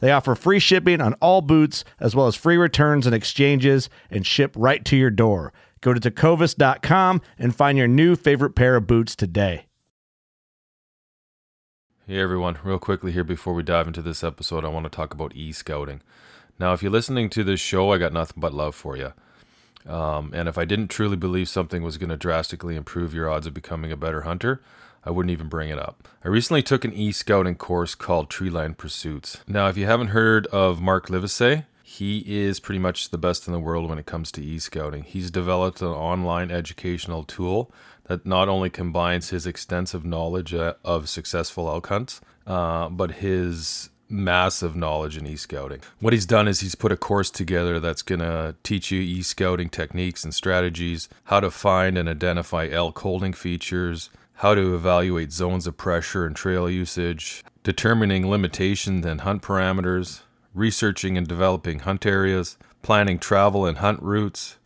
They offer free shipping on all boots, as well as free returns and exchanges, and ship right to your door. Go to tecovas.com and find your new favorite pair of boots today. Hey everyone, real quickly here before we dive into this episode, I want to talk about e scouting. Now, if you're listening to this show, I got nothing but love for you. Um, and if I didn't truly believe something was going to drastically improve your odds of becoming a better hunter, I wouldn't even bring it up. I recently took an e scouting course called Treeline Pursuits. Now, if you haven't heard of Mark Livesey, he is pretty much the best in the world when it comes to e scouting. He's developed an online educational tool that not only combines his extensive knowledge uh, of successful elk hunts, uh, but his massive knowledge in e-scouting. What he's done is he's put a course together that's going to teach you e-scouting techniques and strategies, how to find and identify elk holding features, how to evaluate zones of pressure and trail usage, determining limitations and hunt parameters, researching and developing hunt areas, planning travel and hunt routes,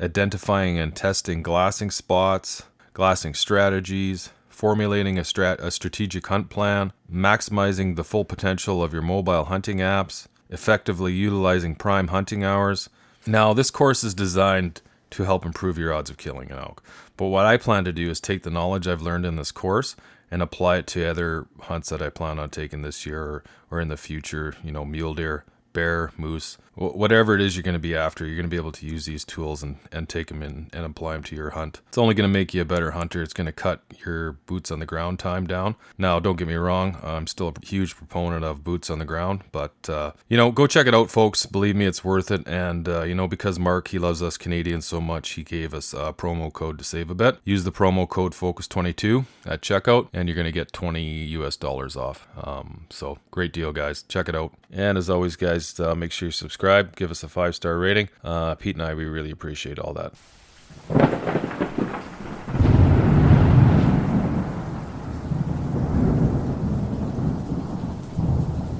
identifying and testing glassing spots, glassing strategies, formulating a, strat- a strategic hunt plan, maximizing the full potential of your mobile hunting apps, effectively utilizing prime hunting hours. Now, this course is designed to help improve your odds of killing an elk. But what I plan to do is take the knowledge I've learned in this course and apply it to other hunts that I plan on taking this year or, or in the future, you know, mule deer, bear, moose, whatever it is you're going to be after, you're going to be able to use these tools and, and take them in and apply them to your hunt. It's only going to make you a better hunter. It's going to cut your boots on the ground time down. Now, don't get me wrong, I'm still a huge proponent of boots on the ground, but, uh, you know, go check it out, folks. Believe me, it's worth it. And, uh, you know, because Mark, he loves us Canadians so much, he gave us a promo code to save a bit. Use the promo code FOCUS22 at checkout, and you're going to get 20 US dollars off. Um, so, great deal, guys. Check it out. And as always, guys, uh, make sure you subscribe, give us a five star rating. Uh, Pete and I, we really appreciate all that.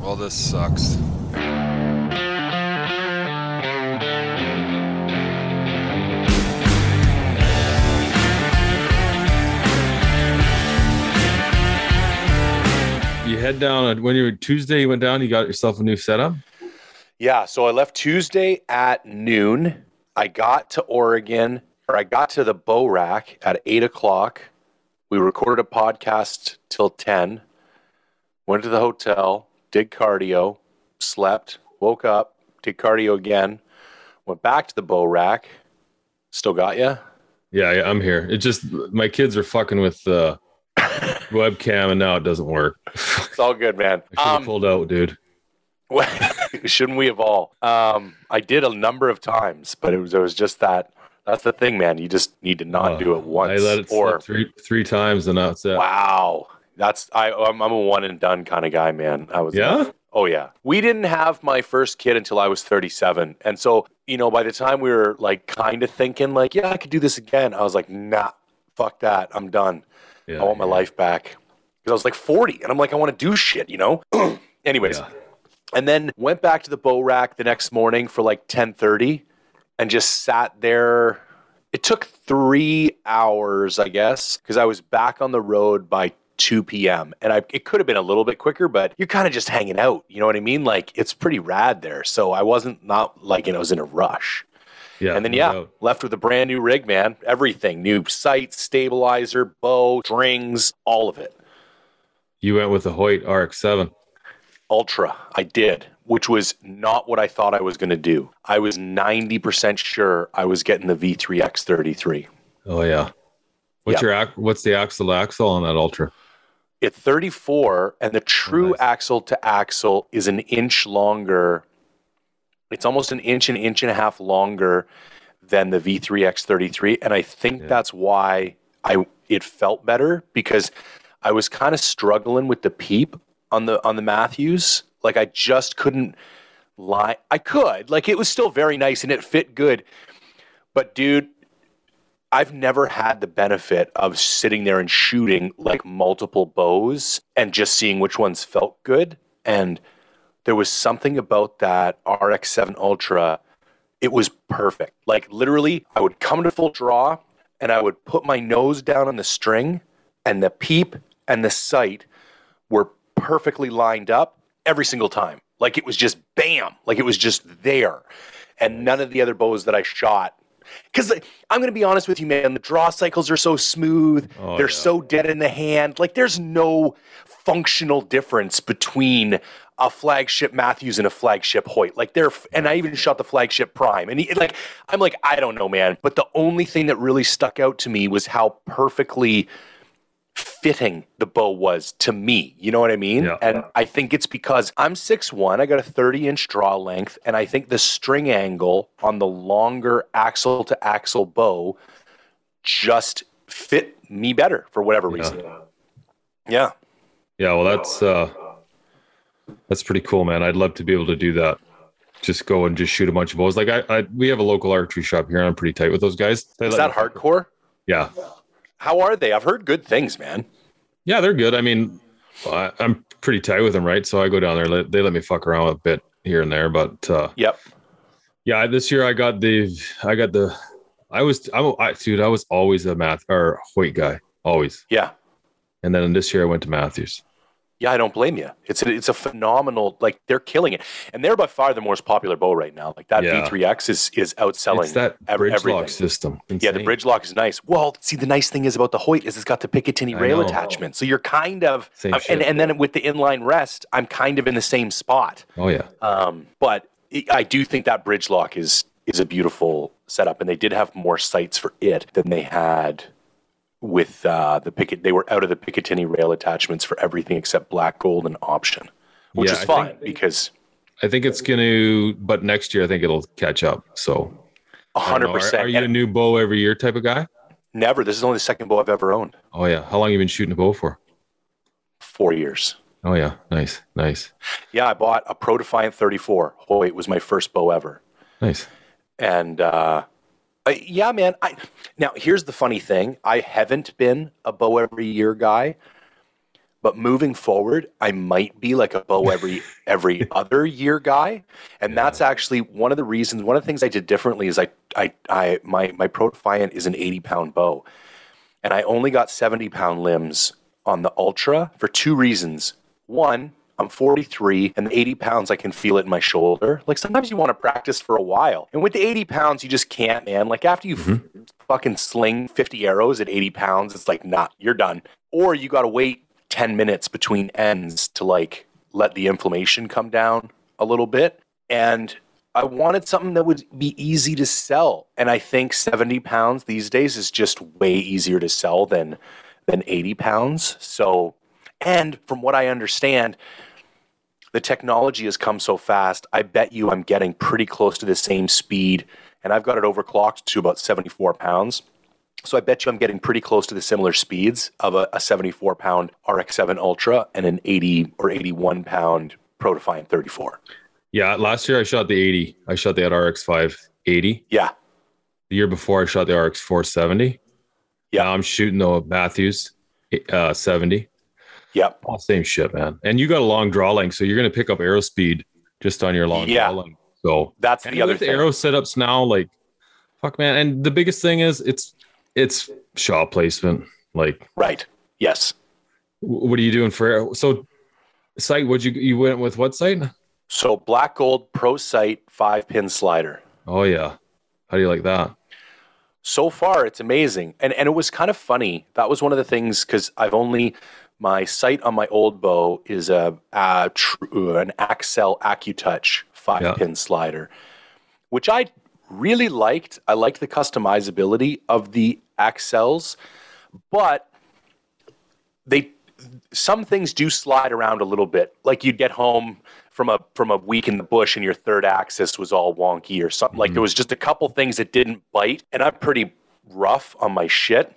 Well, this sucks. You head down when you were Tuesday. You went down. You got yourself a new setup. Yeah, so I left Tuesday at noon. I got to Oregon, or I got to the bow rack at eight o'clock. We recorded a podcast till 10. Went to the hotel, did cardio, slept, woke up, did cardio again, went back to the bow rack. Still got you? Yeah, yeah, I'm here. It just my kids are fucking with the webcam, and now it doesn't work. It's all good, man. I should have um, pulled out, dude. shouldn't we have all? Um, I did a number of times, but it was it was just that. That's the thing, man. You just need to not uh, do it once. I let it or three three times, and that's it. Wow, that's I. I'm, I'm a one and done kind of guy, man. I was. Yeah. oh yeah. We didn't have my first kid until I was 37, and so you know, by the time we were like kind of thinking like, yeah, I could do this again, I was like, nah, fuck that, I'm done. Yeah, I want my life back because I was like 40, and I'm like, I want to do shit, you know. Anyways. Yeah and then went back to the bow rack the next morning for like 10:30 and just sat there. It took three hours, I guess, because I was back on the road by 2 p.m. And I, it could have been a little bit quicker, but you're kind of just hanging out. You know what I mean? Like it's pretty rad there. So I wasn't not like you know, I was in a rush. Yeah. and then yeah, doubt. left with a brand new rig, man. Everything, new sight, stabilizer, bow, strings, all of it. you went with the Hoyt RX7. Ultra, I did, which was not what I thought I was going to do. I was 90% sure I was getting the V3X33. Oh yeah. What's Yeah. your what's the axle to axle on that Ultra? It's 34, and the true nice. axle to axle is an inch longer. It's almost an inch, an inch and a half longer than the V3X33, and I think Yeah. that's why I it felt better because I was kind of struggling with the peep on the on the Mathews. Like I just couldn't lie. I could like it was still very nice and it fit good, but dude, I've never had the benefit of sitting there and shooting like multiple bows and just seeing which ones felt good. And there was something about that RX7 Ultra. It was perfect. Like literally, I would come to full draw and I would put my nose down on the string, and the peep and the sight were perfectly lined up every single time. Like it was just bam, like it was just there. And none of the other bows that I shot because I'm going to be honest with you, man. The draw cycles are so smooth. Oh, They're yeah. so dead in the hand. Like there's no functional difference between a flagship Mathews and a flagship Hoyt. Like they're, and I even shot the flagship Prime. And he, like, I'm like, I don't know, man. But the only thing that really stuck out to me was how perfectly fitting the bow was to me. You know what I mean? Yeah. And I think it's because I'm 6'1, I got a 30 inch draw length, and I think the string angle on the longer axle to axle bow just fit me better for whatever reason. Yeah. Yeah, well that's uh that's pretty cool, man. I'd love to be able to do that. Just go and just shoot a bunch of bows. Like I, I we have a local archery shop here and I'm pretty tight with those guys. They Is that me- hardcore? Yeah. How are they? I've heard good things, man. Yeah, they're good. I mean, I, I'm pretty tight with them, right? So I go down there. They let me fuck around a bit here and there, but uh, Yep. yeah, this year I got the, I got the, I was, I'm, I, dude, I was always a math or Hoyt guy, always. Yeah. And then this year I went to Mathews. Yeah, I don't blame you. It's a, it's a phenomenal like they're killing it, and they're by far the most popular bow right now. Like that Yeah. V3X is is outselling. It's that bridge everything. lock system. Yeah, the bridge lock is nice. Well, see, the nice thing is about the Hoyt is it's got the Picatinny rail attachment, so you're kind of Same and and then with the inline rest, I'm kind of in the same spot. Oh yeah. Um, but it- I do think that bridge lock is is a beautiful setup, and they did have more sights for it than they had with uh, the picket. They were out of the Picatinny rail attachments for everything except black, gold, and option, which Yeah, is I fine think- because I think it's going to, but next year I think it'll catch up. So hundred know. Are, percent. are you a new bow every year type of guy? Never. This is only the second bow I've ever owned. Oh yeah. How long you been shooting a bow for? Four years. Oh yeah. Nice. Nice. Yeah, I bought a Pro Defiant 34. Hoyt was my first bow ever. Nice. And uh, I- yeah, man. I now here's the funny thing: I haven't been a bow every year guy, but moving forward, I might be like a bow every every other year guy, and that's actually one of the reasons. One of the things I did differently is I I, I my my Pro Defiant is an 80 pound bow, and I only got 70 pound limbs on the Ultra for two reasons. One, I'm 43 and the 80 pounds, I can feel it in my shoulder. Like sometimes you want to practice for a while. And with the 80 pounds, you just can't, man. Like after you f- fucking sling 50 arrows at 80 pounds, it's like, nah, you're done. Or you got to wait 10 minutes between ends to like let the inflammation come down a little bit. And I wanted something that would be easy to sell. And I think 70 pounds these days is just way easier to sell than than 80 pounds. So, and from what I understand, the technology has come so fast. I bet you I'm getting pretty close to the same speed, and I've got it overclocked to about 74 pounds. So I bet you I'm getting pretty close to the similar speeds of a, a 74 pound RX7 Ultra and an 80 or 81 pound Pro Defiant 34. Yeah. Last year I shot the 80. I shot the RX 580. Yeah, The year before I shot the RX 470. Yeah. Now I'm shooting the Mathews uh, 70. Yep, All same shit, man. And you got a long draw length, so you're going to pick up arrow speed just on your long Yeah. draw length. So that's the other with thing. arrow setups now, like Fuck man, and the biggest thing is it's it's shot placement. Like, Right. Yes. what are you doing for so sight? Would you you went with what sight? So black gold pro sight five pin slider. Oh yeah, how do you like that? so far it's amazing and and it was kind of funny that was one of the things because i've only my sight on my old bow is a, a tr- uh, an Axcel AccuTouch five Yeah. pin slider which i really liked i liked the customizability of the Axcels but they some things do slide around a little bit. Like you'd get home from a from a week in the bush and your third axis was all wonky or something. Like mm-hmm. there was just a couple things that didn't bite, and I'm pretty rough on my shit.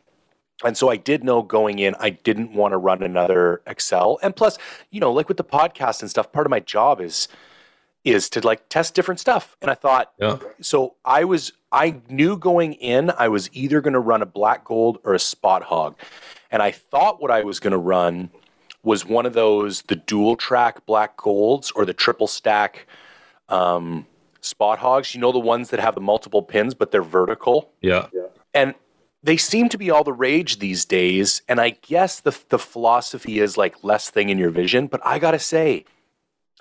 And so I did know going in, I didn't want to run another Axcel. And plus, you know, like with the podcast and stuff, part of my job is is to like test different stuff. And I thought, Yeah, so I was I knew going in I was either going to run a black gold or a Spot Hogg. And I thought what I was going to run was one of those the dual track black golds or the triple stack um, Spot Hoggs. You know the ones that have the multiple pins but they're vertical yeah, and they seem to be all the rage these days. And I guess the the philosophy is like less thing in your vision. But I gotta say,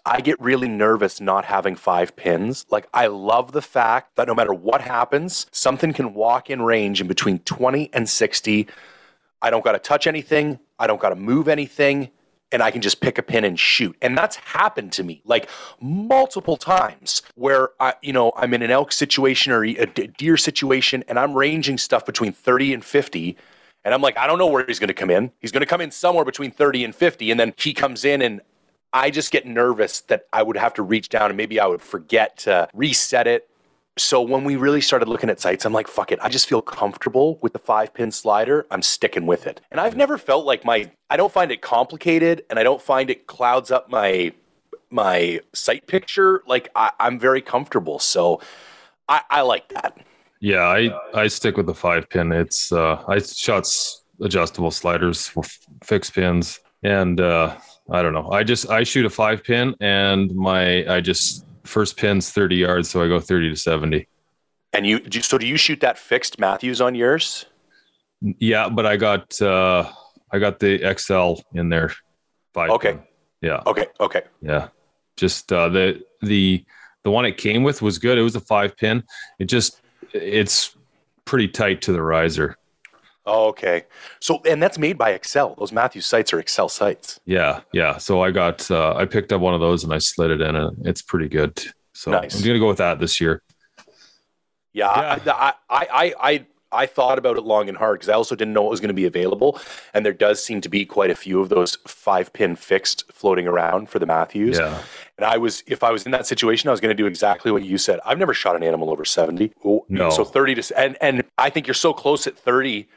I get really nervous not having five pins. Like I love the fact that no matter what happens, something can walk in range in between 20 and 60. I don't gotta touch anything. I don't gotta move anything. And I can just pick a pin and shoot. And that's happened to me like multiple times where I, you know, I'm in an elk situation or a deer situation and I'm ranging stuff between 30 and 50. And I'm like, I don't know where he's going to come in. He's going to come in somewhere between 30 and 50. And then he comes in and I just get nervous that I would have to reach down and maybe I would forget to reset it. So when we really started looking at sights, I'm like, fuck it. I just feel comfortable with the five pin slider. I'm sticking with it. And I've never felt like my, I don't find it complicated and I don't find it clouds up my, my sight picture. Like I, I'm very comfortable. So I, I like that. yeah. I I stick with the five pin. It's uh, I shot adjustable sliders for fixed pins, and uh, I don't know. I just I shoot a five pin, and my I just first pin's thirty yards, so I go thirty to seventy. And you, so do you shoot that fixed Mathews on yours? Yeah, but I got uh I got the Axcel in there. Five Okay. pin. Yeah. Okay. Okay. Yeah. Just uh the the the one it came with was good. It was a five pin. It just it's pretty tight to the riser. Oh, okay. So, and that's made by Axcel. Those Mathews sights are Axcel sites. Yeah, yeah. So I got uh I picked up one of those and I slid it in and it's pretty good. So Nice. I'm gonna go with that this year. Yeah, Yeah. I, I, I, I, I thought about it long and hard because I also didn't know it was going to be available, and there does seem to be quite a few of those five pin fixed floating around for the Mathews. Yeah. And I was, if I was in that situation, I was going to do exactly what you said. I've never shot an animal over seventy. No. So thirty to, and and I think you're so close at thirty.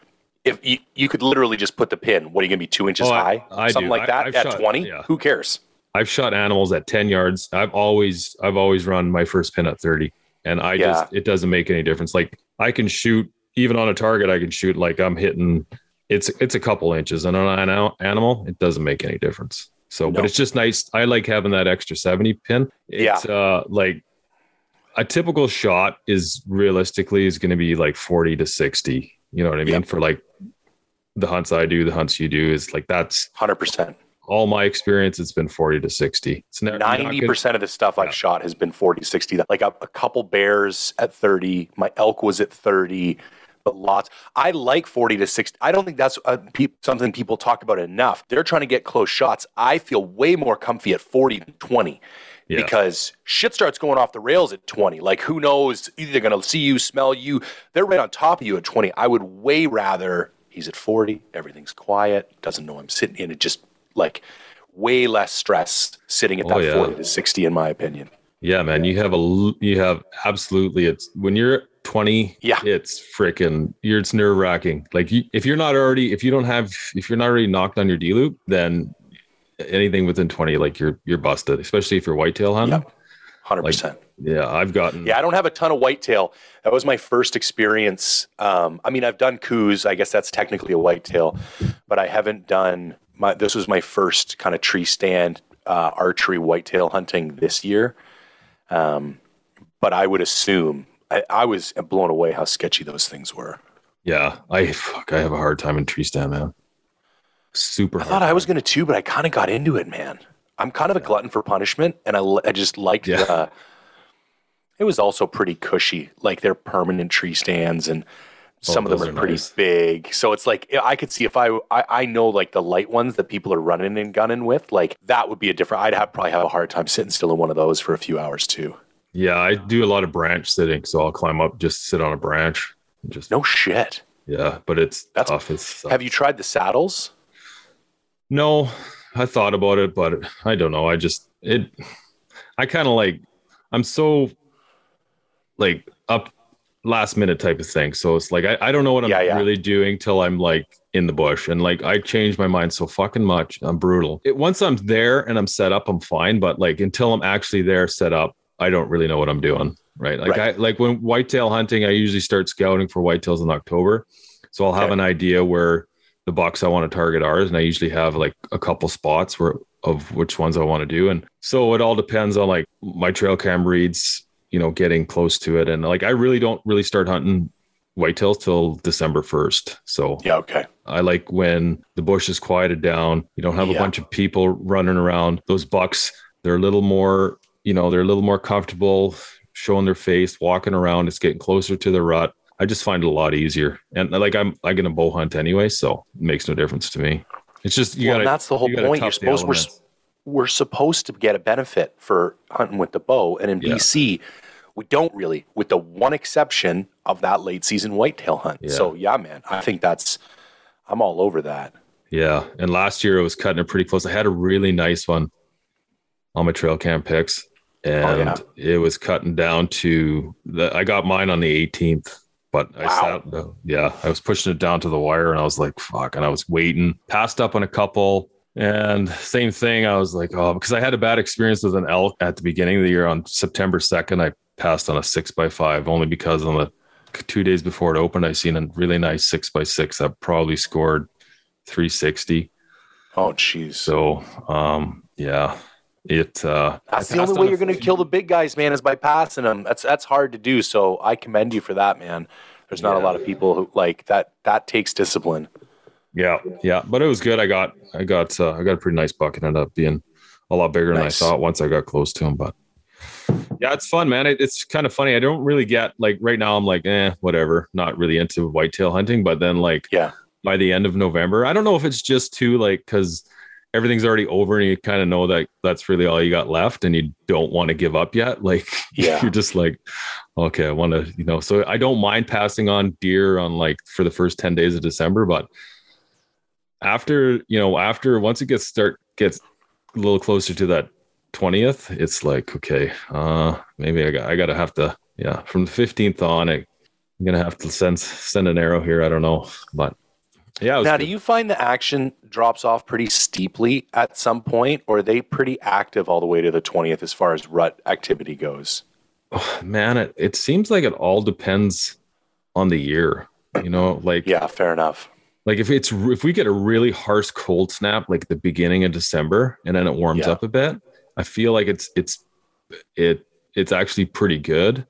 If you, you could literally just put the pin, what are you going to be two inches Oh, high, I something do. like that I've at twenty? yeah. Who cares? I've shot animals at 10 yards. I've always I've always run my first pin at 30. And I Yeah. just it doesn't make any difference. Like I can shoot even on a target, I can shoot like I'm hitting it's it's a couple inches. And on an an- animal, it doesn't make any difference. So No. but it's just nice. I like having that extra 70 pin. It's uh like a typical shot is realistically is going to be like 40 to 60. You know what I mean? Yep. For like the hunts I do, the hunts you do is like that's Hundred percent. all my experience. It's been 40 to 60. It's never you're Ninety gonna- percent of the stuff I've Yeah. shot has been 40, 60. Like a, a couple bears at 30. My elk was at 30, but lots. I like 40 to 60. I don't think that's a, pe- something people talk about enough. They're trying to get close shots. I feel way more comfy at 40 than 20 Yeah. because shit starts going off the rails at 20. Like, who knows? Either they're going to see you, smell you. They're right on top of you at 20. I would way rather he's at 40, everything's quiet, doesn't know I'm sitting in it, just like way less stress sitting at Oh, that yeah. 40 to 60, in my opinion. Yeah, man, you have a you have absolutely it's when you're 20, Yeah. it's freaking you're it's nerve wracking. Like you, if you're not already if you don't have if you're not already nocked on your D loop, then anything within 20, like you're you're busted, especially if you're whitetail hunting. Yep. 100%. Yeah, I've gotten Yeah, I don't have a ton of whitetail. That was my first experience. Um, I mean, I've done Coues. I guess that's technically a whitetail, but I haven't done my. This was my first kind of tree stand uh, archery whitetail hunting this year. Um, but I would assume I, I was blown away how sketchy those things were. Yeah, I fuck, I have a hard time in tree stand, man. Super. I thought I was going to too, but I kind of got into it, man. I'm kind of a glutton for punishment, and I, I just liked Yeah. the. It was also pretty cushy, like they're permanent tree stands, and oh, some of them are, are pretty nice. big. So it's like I could see if I, I I know like the light ones that people are running and gunning with, like that would be a different. I'd have probably have a hard time sitting still in one of those for a few hours too. Yeah, I do a lot of branch sitting, so I'll climb up, just sit on a branch, and just No shit. yeah. But it's That's- tough. It's Have you tried the saddles? No, I thought about it, but I don't know. I just it. I kind of like. I'm so like up last minute type of thing. So it's like I, I don't know what I'm Yeah, yeah. really doing till I'm like in the bush, and like I change my mind so fucking much. I'm brutal. It, once I'm there and I'm set up, I'm fine. But like until I'm actually there, set up, I don't really know what I'm doing. Right. Like Right. I like when whitetail hunting, I usually start scouting for whitetails in October. So I'll have Okay. an idea where the bucks I want to target are, and I usually have like a couple spots where of which ones I want to do. And so it all depends on like my trail cam reads, you know, getting close to it. And like I really don't really start hunting whitetails till December 1st. So Yeah. Okay. I like when the bush is quieted down. You don't have a bunch of people running around. Those bucks, they're a little more, you know, they're a little more comfortable showing their face, walking around. It's getting closer to the rut. I just find it a lot easier. And like I'm I get a bow hunt anyway, so it makes no difference to me. It's just you well, gotta that's the whole you point. You're supposed we're, we're supposed to get a benefit for hunting with the bow, and in Yeah. BC, we don't really, with the one exception of that late season whitetail hunt. Yeah. So yeah, man, I think that's I'm all over that. Yeah. And last year I was cutting it pretty close. I had a really nice one on my trail cam picks. Oh, and yeah. it was cutting down to the I got mine on the 18th, but I Wow. sat yeah, I was pushing it down to the wire and I was like, fuck. And I was waiting, passed up on a couple. And same thing. I was like, oh, because I had a bad experience with an elk at the beginning of the year on September 2nd. I passed on a six by five only because on the two days before it opened, I seen a really nice six by six that probably scored 360. Oh, jeez. So, um, yeah, it, uh, that's the only way you're going to kill the big guys, man, is by passing them. That's that's hard to do. So I commend you for that, man. There's not a lot of people who like that. That takes discipline. Yeah, yeah, but it was good. I got, I got, uh, I got a pretty nice buck. It ended up being a lot bigger Nice. than I thought once I got close to him. But yeah, it's fun, man. It, it's kind of funny. I don't really get like right now. I'm like, eh, whatever. Not really into whitetail hunting. But then like Yeah. by the end of November, I don't know if it's just too like because everything's already over and you kind of know that that's really all you got left and you don't want to give up yet. Like Yeah. you're just like, okay, I want to, you know. So I don't mind passing on deer on like for the first ten days of December, but after you know after once it gets start gets a little closer to that 20th it's like okay uh maybe i got i gotta have to yeah from the 15th on I, i'm gonna have to send send an arrow here i don't know but yeah Now, good. do you find the action drops off pretty steeply at some point, or are they pretty active all the way to the 20th as far as rut activity goes? Oh, man it, it seems like it all depends on the year you know like Yeah, fair enough. like if it's if we get a really harsh cold snap like the beginning of december and then it warms Yeah. up a bit i feel like it's it's it it's actually pretty good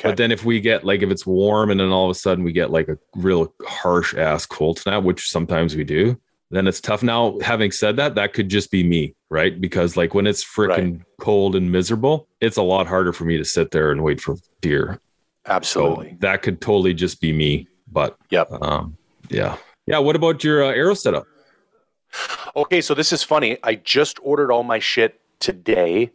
Okay. but then if we get like if it's warm and then all of a sudden we get like a real harsh ass cold snap which sometimes we do then it's tough now having said that that could just be me right because like when it's freaking cold and miserable it's a lot harder for me to sit there and wait for deer so Absolutely. that could totally just be me but Yep. um yeah yeah what about your uh, arrow setup Okay, so this is funny. I just ordered all my shit today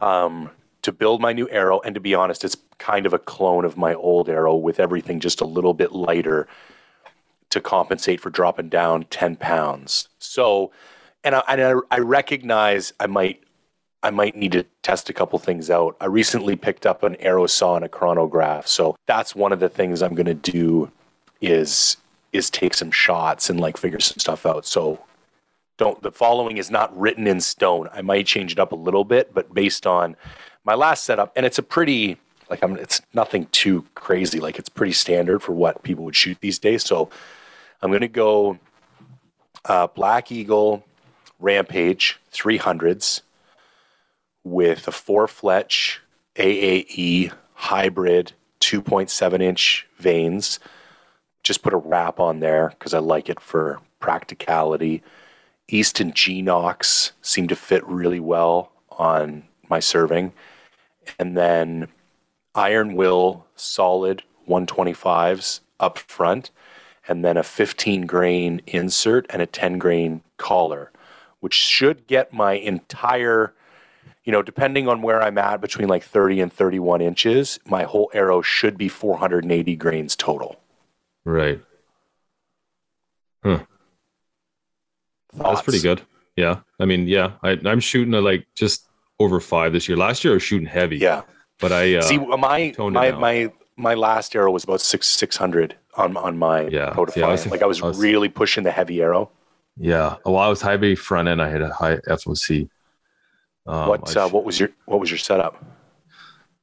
um, to build my new arrow. And to be honest, it's kind of a clone of my old arrow with everything just a little bit lighter to compensate for dropping down 10 pounds. So, and I, and I, I recognize I might. I might need to test a couple things out. I recently picked up an arrow saw and a chronograph, so that's one of the things I'm going to do is is take some shots and like figure some stuff out. So don't the following is not written in stone. I might change it up a little bit, but based on my last setup, and it's a pretty like I'm it's nothing too crazy. Like it's pretty standard for what people would shoot these days. So I'm gonna go uh, Black Eagle Rampage 300s with a four fletch AAE hybrid 2.7 inch vanes. Just put a wrap on there because I like it for practicality. Easton Genox seemed to fit really well on my serving. And then Iron Will solid 125s up front, and then a 15 grain insert and a 10 grain collar, which should get my entire, you know, depending on where I'm at between like 30 and 31 inches, my whole arrow should be 480 grains total. Right. Huh. That's pretty good. Yeah. I mean, yeah, I, I'm shooting a, like just over five this year. Last year I was shooting heavy. Yeah. But I, uh, See, my my my my last arrow was about six six hundred on on my Yeah. See, I was- like I was, I was- really pushing the heavy arrow. yeah. Well, I was high heavy front end, I had a high FOC. Um, what uh, what was your what was your setup?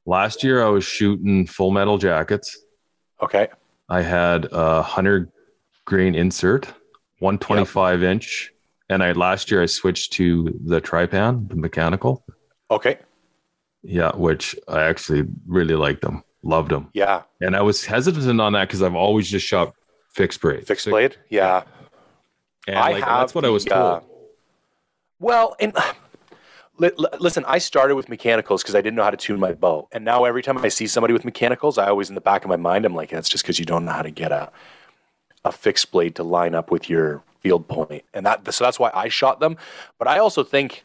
last year I was shooting full metal jackets. Okay. I had a hundred grain insert, 125 inch. And I last year I switched to the Trypan, the mechanical. Okay. Yeah, which I actually really liked them, loved them. Yeah. And I was hesitant on that because I've always just shot fixed braid. Fixed blade. Yeah. And I like, have that's what I was told. uh, Well, and li- li- listen, I started with mechanicals because I didn't know how to tune my bow, and now every time I see somebody with mechanicals, I always in the back of my mind, I'm like, that's just because you don't know how to get a a fixed blade to line up with your field point, and that so that's why I shot them. But I also think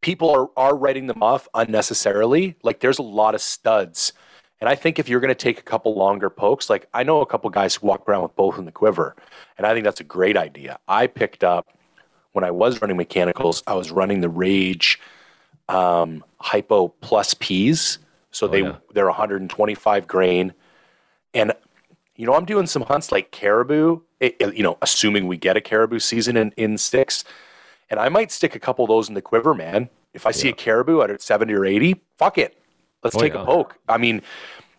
people are are writing them off unnecessarily. Like there's a lot of studs. And I think if you're going to take a couple longer pokes, like I know a couple guys who walk around with both in the quiver, and I think that's a great idea. I picked up when I was running mechanicals, I was running the Rage um, Hypo Plus Ps. So they yeah. they're 125 grain, and you know I'm doing some hunts like caribou. It, it- you know, assuming we get a caribou season in in six, and I might stick a couple of those in the quiver, man. If I see a caribou at 70 or 80, fuck it, let's Oh, take yeah. a poke. I mean,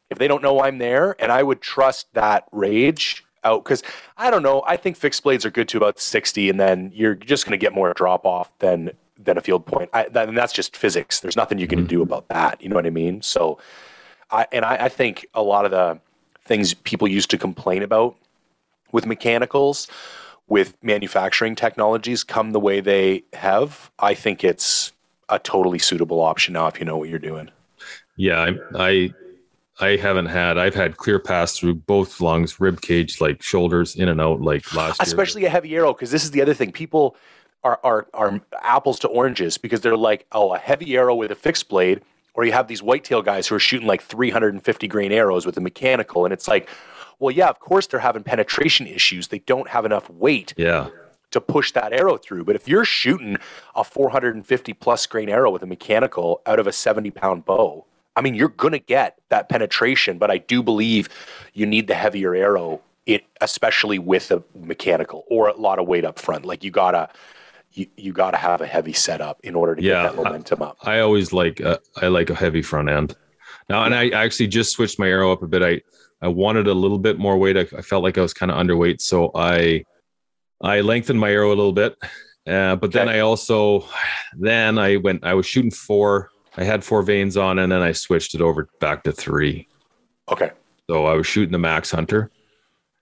if they don't know I'm there, and I would trust that Rage out because I don't know. I think fixed blades are good to about 60, and then you're just going to get more drop off than than a field point. I, that, and that's just physics. There's nothing you can mm-hmm. do about that. You know what I mean? So, I and I, I think a lot of the things people used to complain about with mechanicals, with manufacturing technologies, come the way they have. I think it's a totally suitable option now if you know what you're doing. Yeah, I, I I haven't had. I've had clear pass through both lungs, rib cage, like shoulders, in and out, like last year. especially a heavy arrow because this is the other thing people are, are are apples to oranges because they're like oh a heavy arrow with a fixed blade or you have these whitetail guys who are shooting like 350 grain arrows with a mechanical and it's like well yeah of course they're having penetration issues. They don't have enough weight Yeah, to push that arrow through. But if you're shooting a 450 plus grain arrow with a mechanical out of a 70 pound bow i mean you're gonna get that penetration but i do believe you need the heavier arrow it especially with a mechanical or a lot of weight up front. Like you gotta you, you gotta have a heavy setup in order to Yeah, get that momentum up. I always like uh, I like a heavy front end. Now, and I actually just switched my arrow up a bit. I I wanted a little bit more weight. I, I felt like I was kind of underweight, so I I lengthened my arrow a little bit. Uh, but then I also then I went. I was shooting four. I had four vanes on, and then I switched it over back to three. okay So I was shooting the Max Hunter.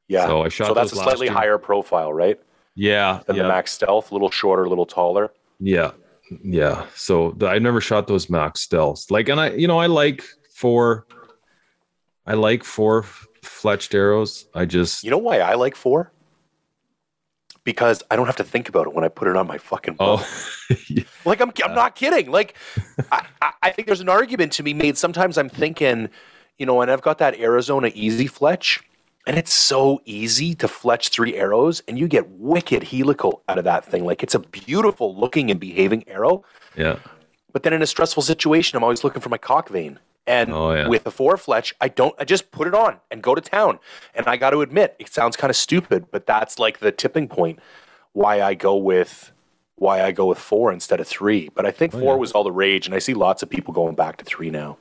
yeah So I shot so that's a slightly year. higher profile right Yeah, than yeah, the max stealth a little shorter a little taller yeah, yeah. So the, I never shot those Max stealths. Like, and I, you know, I like four. I like four fletched arrows. I just you know why i like four because i don't have to think about it when i put it on my fucking bow. oh Like I'm, I'm not kidding. Like I, I, I think there's an argument to be made. Sometimes I'm thinking, you know, and I've got that Arizona Easy Fletch, and it's so easy to fletch three arrows, and you get wicked helical out of that thing. Like it's a beautiful looking and behaving arrow. yeah, But then in a stressful situation, I'm always looking for my cock vane. And Oh, yeah. with a four fletch, I don't. I just put it on and go to town. And I got to admit, it sounds kind of stupid, but that's like the tipping point why I go with why I go with four instead of three. But I think oh, four Oh, yeah. was all the rage, and I see lots of people going back to three now,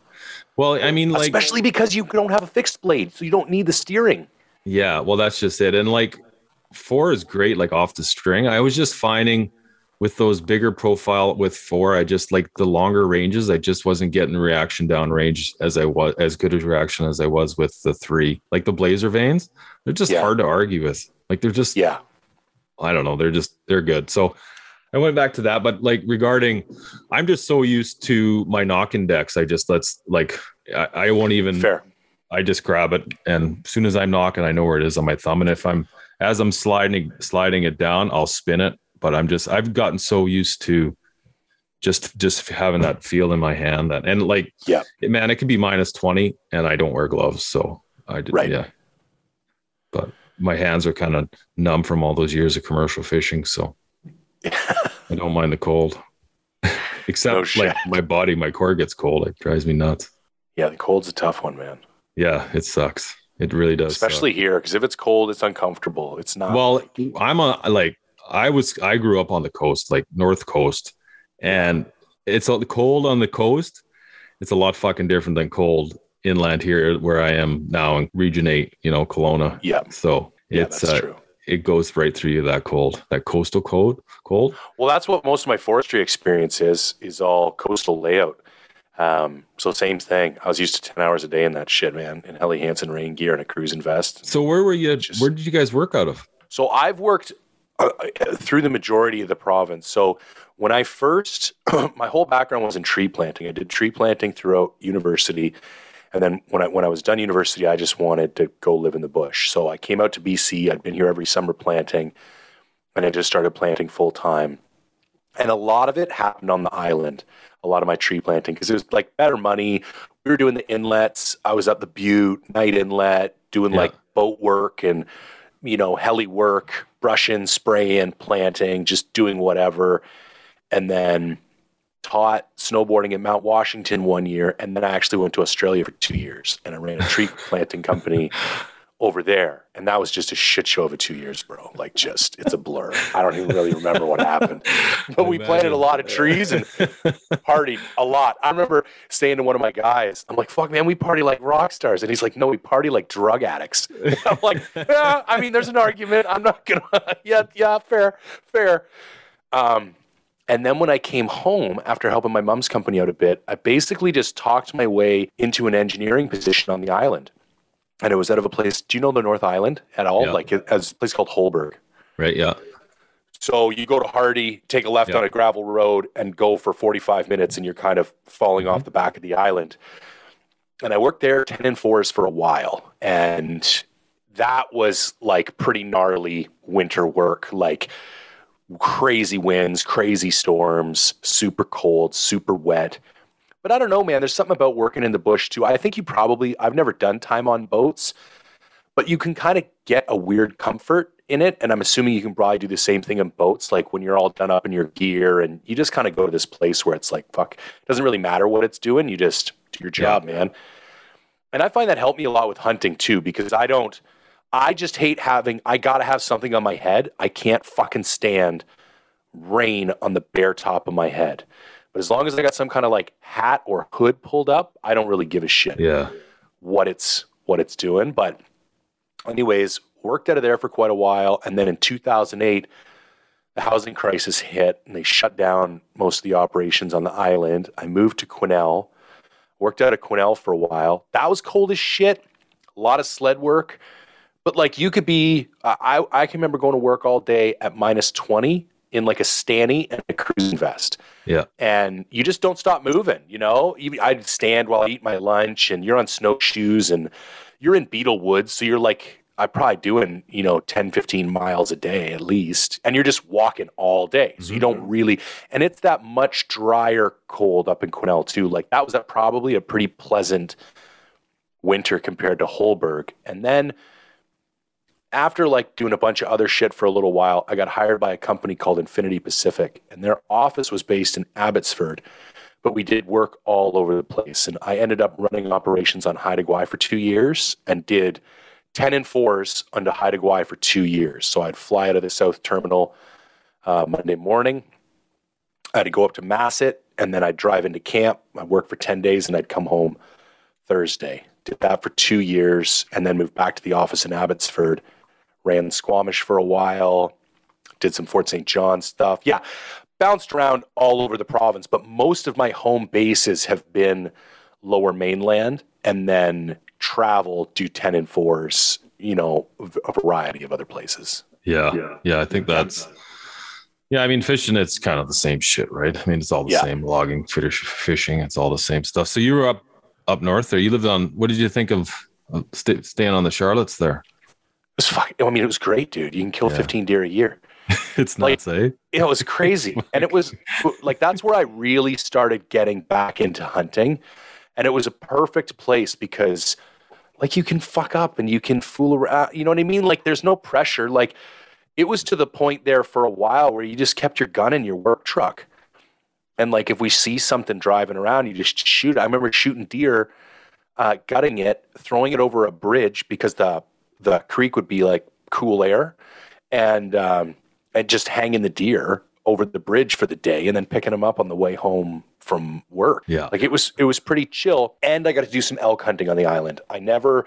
Well, I mean, like, especially because you don't have a fixed blade, so you don't need the steering. yeah. Well, that's just it. And like, four is great, like off the string. I was just finding with those bigger profile with four, I just like the longer ranges. I just wasn't getting reaction down range as I was as good a reaction as I was with the three. Like the Blazer vanes, they're just Yeah. hard to argue with. Like they're just Yeah. I don't know. They're just they're good. So I went back to that, but like regarding, I'm just so used to my nock index. I just let's like I, I won't even. Fair. I just grab it, and as soon as I'm nocking, I know where it is on my thumb. And if I'm as I'm sliding sliding it down, I'll spin it. But I'm just I've gotten so used to just just having that feel in my hand that and like Yeah. man, it could be minus twenty, and I don't wear gloves, so I did Right. yeah. But my hands are kind of numb from all those years of commercial fishing, so I don't mind the cold. Except No like my body, my core gets cold. It drives me nuts. Yeah, the cold's a tough one, man. Yeah, it sucks. It really does. suck. Especially here, because if it's cold, it's uncomfortable. It's not. well, I'm a like I was I grew up on the coast, like North Coast, and it's cold on the coast. It's a lot fucking different than cold inland here where I am now in Region Eight, you know, Kelowna. yeah, So yeah, it's that's uh, true. it goes right through you that cold, that coastal cold, cold. Well, that's what most of my forestry experience is, is all coastal layout. Um, so same thing. I was used to 10 hours a day in that shit, man, in Helly Hansen rain gear and a cruise and vest. So where were you? Just- where did you guys work out of? So I've worked Uh, through the majority of the province. So when I first, my whole background was in tree planting. I did tree planting throughout university. And then when I when I was done university, I just wanted to go live in the bush. So I came out to BC. I'd been here every summer planting, and I just started planting full time. And a lot of it happened on the island. A lot of my tree planting because it was like better money. We were doing the inlets. I was up the Bute, Knight inlet, doing Yeah. like boat work and you know heli work, brushing, spraying, planting, just doing whatever. And then taught snowboarding at Mount Washington one year, and then I actually went to Australia for two years, and I ran a tree planting company over there, and that was just a shit show of a two years, bro. Like, just it's a blur. I don't even really remember what happened, but we planted a lot of trees and partied a lot. I remember saying to one of my guys, "I'm like, fuck, man, we party like rock stars," and he's like, "No, we party like drug addicts." I'm like, "Yeah, I mean, there's an argument. I'm not gonna, yeah, yeah, fair, fair." Um, and then when I came home after helping my mom's company out a bit, I basically just talked my way into an engineering position on the island. And it was out of a place. Do you know the North Island at all? Yeah. Like it has a place called Holberg. Right. Yeah. So you go to Hardy, take a left Yeah. on a gravel road, and go for 45 minutes, and you're kind of falling off mm-hmm. the back of the island. And I worked there 10 and fours for a while. And that was like pretty gnarly winter work, like crazy winds, crazy storms, super cold, super wet. But I don't know, man. There's something about working in the bush too. I think you probably, I've never done time on boats, but you can kind of get a weird comfort in it. And I'm assuming you can probably do the same thing in boats, like when you're all done up in your gear and you just kind of go to this place where it's like, fuck, it doesn't really matter what it's doing. You just do your job, man. And I find that helped me a lot with hunting too, because I don't, I just hate having, I got to have something on my head. I can't fucking stand rain on the bare top of my head. But as long as I got some kind of like hat or hood pulled up, I don't really give a shit Yeah. what it's what it's doing. But anyways, worked out of there for quite a while, and then in 2008, the housing crisis hit, and they shut down most of the operations on the island. I moved to Quesnel, worked out of Quesnel for a while. That was cold as shit. A lot of sled work, but like you could be. I I can remember going to work all day at minus 20 in like a stanny and a cruising vest Yeah. and you just don't stop moving. You know, Even- I'd stand while I eat my lunch, and you're on snowshoes, and you're in Beetle Woods, so you're like, I'm probably doing, you know, 10, 15 miles a day at least, and you're just walking all day. So you don't mm-hmm. really, and it's that much drier cold up in Quesnel too. Like that was a, probably a pretty pleasant winter compared to Holberg, and then after like doing a bunch of other shit for a little while, I got hired by a company called Infinity Pacific, and their office was based in Abbotsford, but we did work all over the place. And I ended up running operations on Haida Gwaii for two years and did 10 and fours onto Haida Gwaii for two years. So I'd fly out of the South Terminal uh, Monday morning. I had to go up to Masset, and then I'd drive into camp. I'd work for 10 days, and I'd come home Thursday. Did that for two years, and then moved back to the office in Abbotsford ran Squamish for a while, did some Fort St. John stuff. Yeah. bounced around all over the province, but most of my home bases have been lower mainland and then travel, do 10 and fours, you know, a variety of other places. Yeah. Yeah. yeah I think that's, yeah. I mean, fishing, it's kind of the same shit, right? I mean, it's all the yeah. same logging, fish, fishing, it's all the same stuff. So you were up, up north there. You lived on, what did you think of st- staying on the Charlottes there? It was fucking, I mean, it was great, dude. You can kill yeah. 15 deer a year. it's nuts, like, eh? It was crazy. and it was like, that's where I really started getting back into hunting. And it was a perfect place because, like, you can fuck up and you can fool around. You know what I mean? Like, there's no pressure. Like, it was to the point there for a while where you just kept your gun in your work truck. And, like, if we see something driving around, you just shoot. I remember shooting deer, uh, gutting it, throwing it over a bridge because the the creek would be like cool air, and um, and just hanging the deer over the bridge for the day, and then picking them up on the way home from work. Yeah. Like it was it was pretty chill and I got to do some elk hunting on the island. I never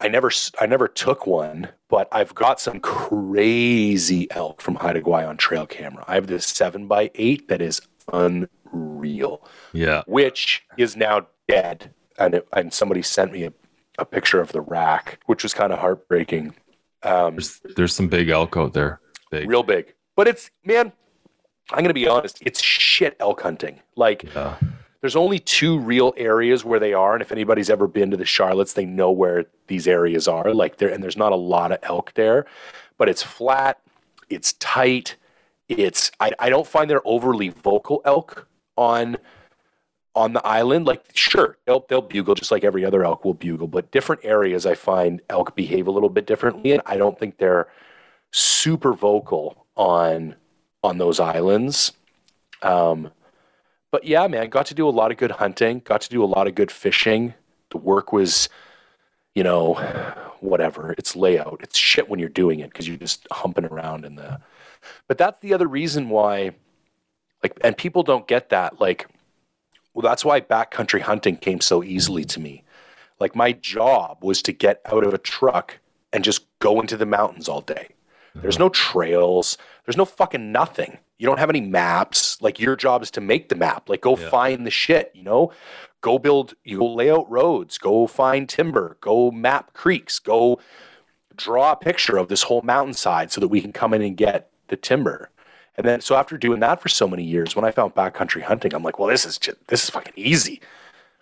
I never I never took one, but I've got some crazy elk from Haida Gwaii on trail camera. I have this 7 by 8 that is unreal. Yeah. Which is now dead and it, and somebody sent me a, a picture of the rack, which was kind of heartbreaking. Um, there's, there's some big elk out there. Big. Real big. But it's man, I'm to be honest, it's shit elk hunting. Like, yeah. there's only two real areas where they are. And if anybody's ever been to the Charlottes, they know where these areas are. Like, there, and there's not a lot of elk there, but it's flat, it's tight. It's, I, I don't find they're overly vocal elk on on the island like sure they'll they'll bugle just like every other elk will bugle but different areas i find elk behave a little bit differently and i don't think they're super vocal on on those islands. Um, but yeah, man, got to do a lot of good hunting, got to do a lot of good fishing. The work was, you know, whatever. It's layout. It's shit when you're doing it because you're just humping around in the. But that's the other reason why, like, and people don't get that. Like, well, that's why backcountry hunting came so easily to me. Like, my job was to get out of a truck and just go into the mountains all day. There's uh-huh. no trails. There's no fucking nothing. You don't have any maps. Like your job is to make the map. Like go yeah. find the shit, you know? Go build, you go lay out roads, go find timber, go map creeks, go draw a picture of this whole mountainside so that we can come in and get the timber. And then so after doing that for so many years, when I found backcountry hunting, I'm like, well, this is just this is fucking easy.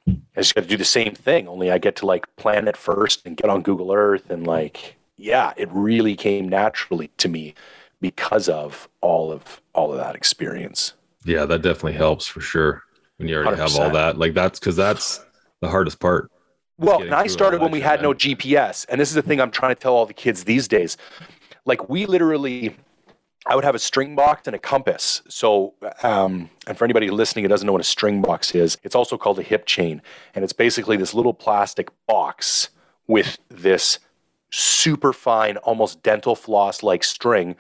I just got to do the same thing, only I get to like plan it first and get on Google Earth and like yeah, it really came naturally to me because of all of all of that experience. Yeah, that definitely helps for sure. When you already 100%. have all that, like that's because that's the hardest part. Well, and I started when we had no GPS, and this is the thing I'm trying to tell all the kids these days. Like we literally, I would have a string box and a compass. So, um, and for anybody listening who doesn't know what a string box is, it's also called a hip chain, and it's basically this little plastic box with this super fine, almost dental floss like string.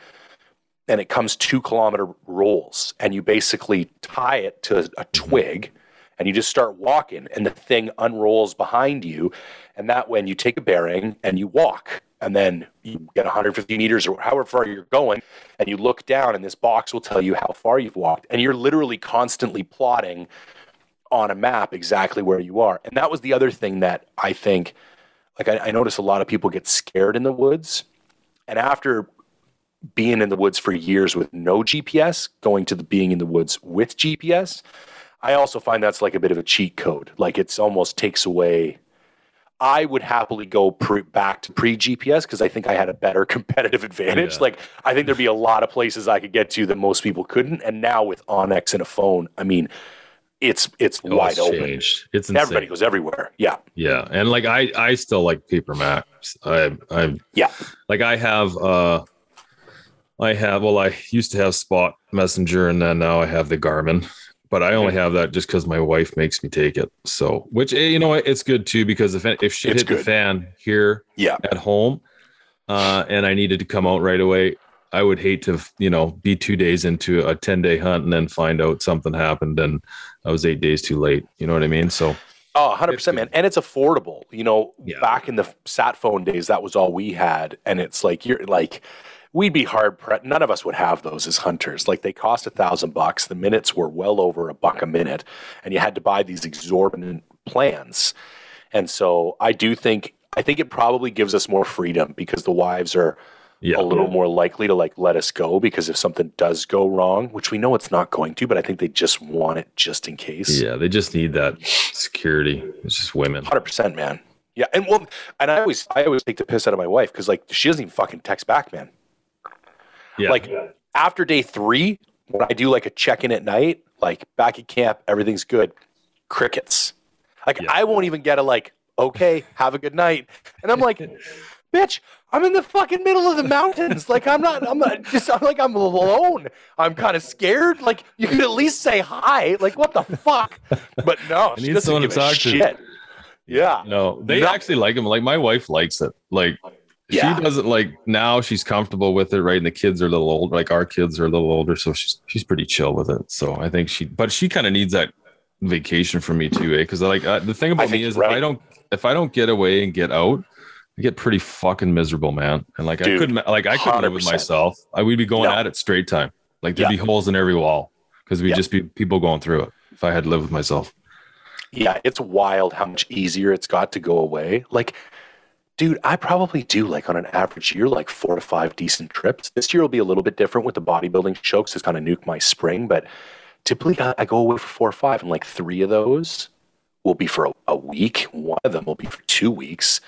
And it comes two kilometer rolls. And you basically tie it to a, twig and you just start walking, and the thing unrolls behind you. And that when you take a bearing and you walk, and then you get 150 meters or however far you're going, and you look down, and this box will tell you how far you've walked. And you're literally constantly plotting on a map exactly where you are. And that was the other thing that I think like I, I notice a lot of people get scared in the woods. And after being in the woods for years with no GPS, going to the being in the woods with GPS, I also find that's like a bit of a cheat code. Like it's almost takes away. I would happily go pre- back to pre GPS because I think I had a better competitive advantage. Yeah. Like I think there'd be a lot of places I could get to that most people couldn't. And now with onX and a phone, I mean, it's it's oh, wide it's open. Changed. It's insane. everybody goes everywhere. Yeah, yeah, and like I I still like paper maps. I I yeah, like I have uh, I have well I used to have Spot Messenger and then now I have the Garmin, but I only have that just because my wife makes me take it. So which eh, you know it's good too because if if shit it's hit good. the fan here yeah at home, uh, and I needed to come out right away, I would hate to, you know, be two days into a 10 day hunt and then find out something happened and I was eight days too late. You know what I mean? So Oh, 100%, man. And it's affordable. You know, Yeah. back in the sat phone days, that was all we had. And it's like, you're like, we'd be hard pre- None of us would have those as hunters. Like they cost a thousand bucks. The minutes were well over a buck a minute. And you had to buy these exorbitant plans. And so I do think, I think it probably gives us more freedom because the wives are Yeah. a little more likely to like let us go because if something does go wrong, which we know it's not going to, but I think they just want it just in case. Yeah, they just need that security. It's just women. Hundred percent, man. Yeah, and well, and I always, I always take the piss out of my wife because like she doesn't even fucking text back, man. Yeah. Like after day three, when I do like a check in at night, like back at camp, everything's good. Crickets. Like Yeah. I won't even get a like, okay, have a good night, and I'm like, bitch, I'm in the fucking middle of the mountains. Like I'm not, I'm not just, I'm like I'm alone. I'm kind of scared. Like you could at least say hi. Like what the fuck? But no, she doesn't give a talk to. shit. Yeah. No, they No. actually like him. Like my wife likes it. Like Yeah. she doesn't like now she's comfortable with it, right? And the kids are a little old, like our kids are a little older, so she's she's pretty chill with it. So I think she, but she kind of needs that vacation from me too, eh? Because like uh, the thing about me is you're if I don't if I don't get away and get out, I get pretty fucking miserable, man. And like I couldn't like I couldn't live with myself. I would be going No. at it straight time. Like there'd Yeah. be holes in every wall because we'd Yeah. just be people going through it. If I had to live with myself. Yeah, it's wild how much easier it's got to go away. Like, dude, I probably do like on an average year, like four to five decent trips. This year will be a little bit different with the bodybuilding show because it's kind of nuke my spring. But typically, I, I go away for four or five, and like three of those will be for a, a week. One of them will be for two weeks,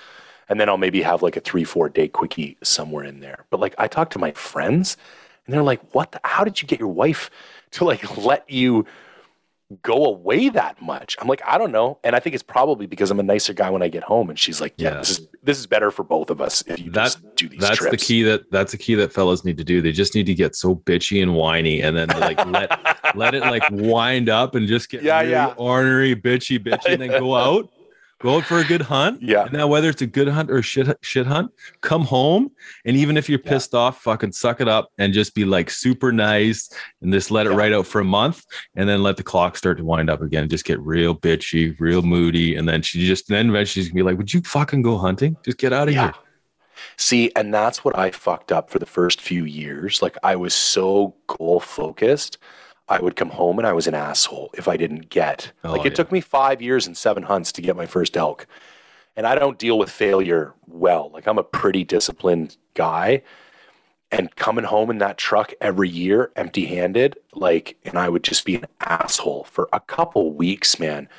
and then I'll maybe have like a three, four day quickie somewhere in there. But like, I talk to my friends, and they're like, "What? The, how did you get your wife to like let you?" Go away that much. I'm like, I don't know. And I think it's probably because I'm a nicer guy when I get home. And she's like, Yeah, Yeah. this is this is better for both of us if you That- just do these that's trips. the key that that's the key that fellas need to do. They just need to get so bitchy and whiny, and then like let let it like wind up and just get Yeah, really yeah. ornery, bitchy, bitchy, and then go out, go out for a good hunt. Yeah. And now whether it's a good hunt or a shit shit hunt, come home, and even if you're Yeah. pissed off, fucking suck it up and just be like super nice, and just let it Yeah. ride out for a month, and then let the clock start to wind up again. Just get real bitchy, real moody, and then she just then eventually she's gonna be like, "Would you fucking go hunting? Just get out of Yeah. here." See, and that's what I fucked up for the first few years. Like I was so goal focused. I would come home and I was an asshole if I didn't get. Oh, like it yeah. took me five years and seven hunts to get my first elk. And I don't deal with failure well. Like I'm a pretty disciplined guy. And coming home in that truck every year empty handed, like, and I would just be an asshole for a couple weeks, man,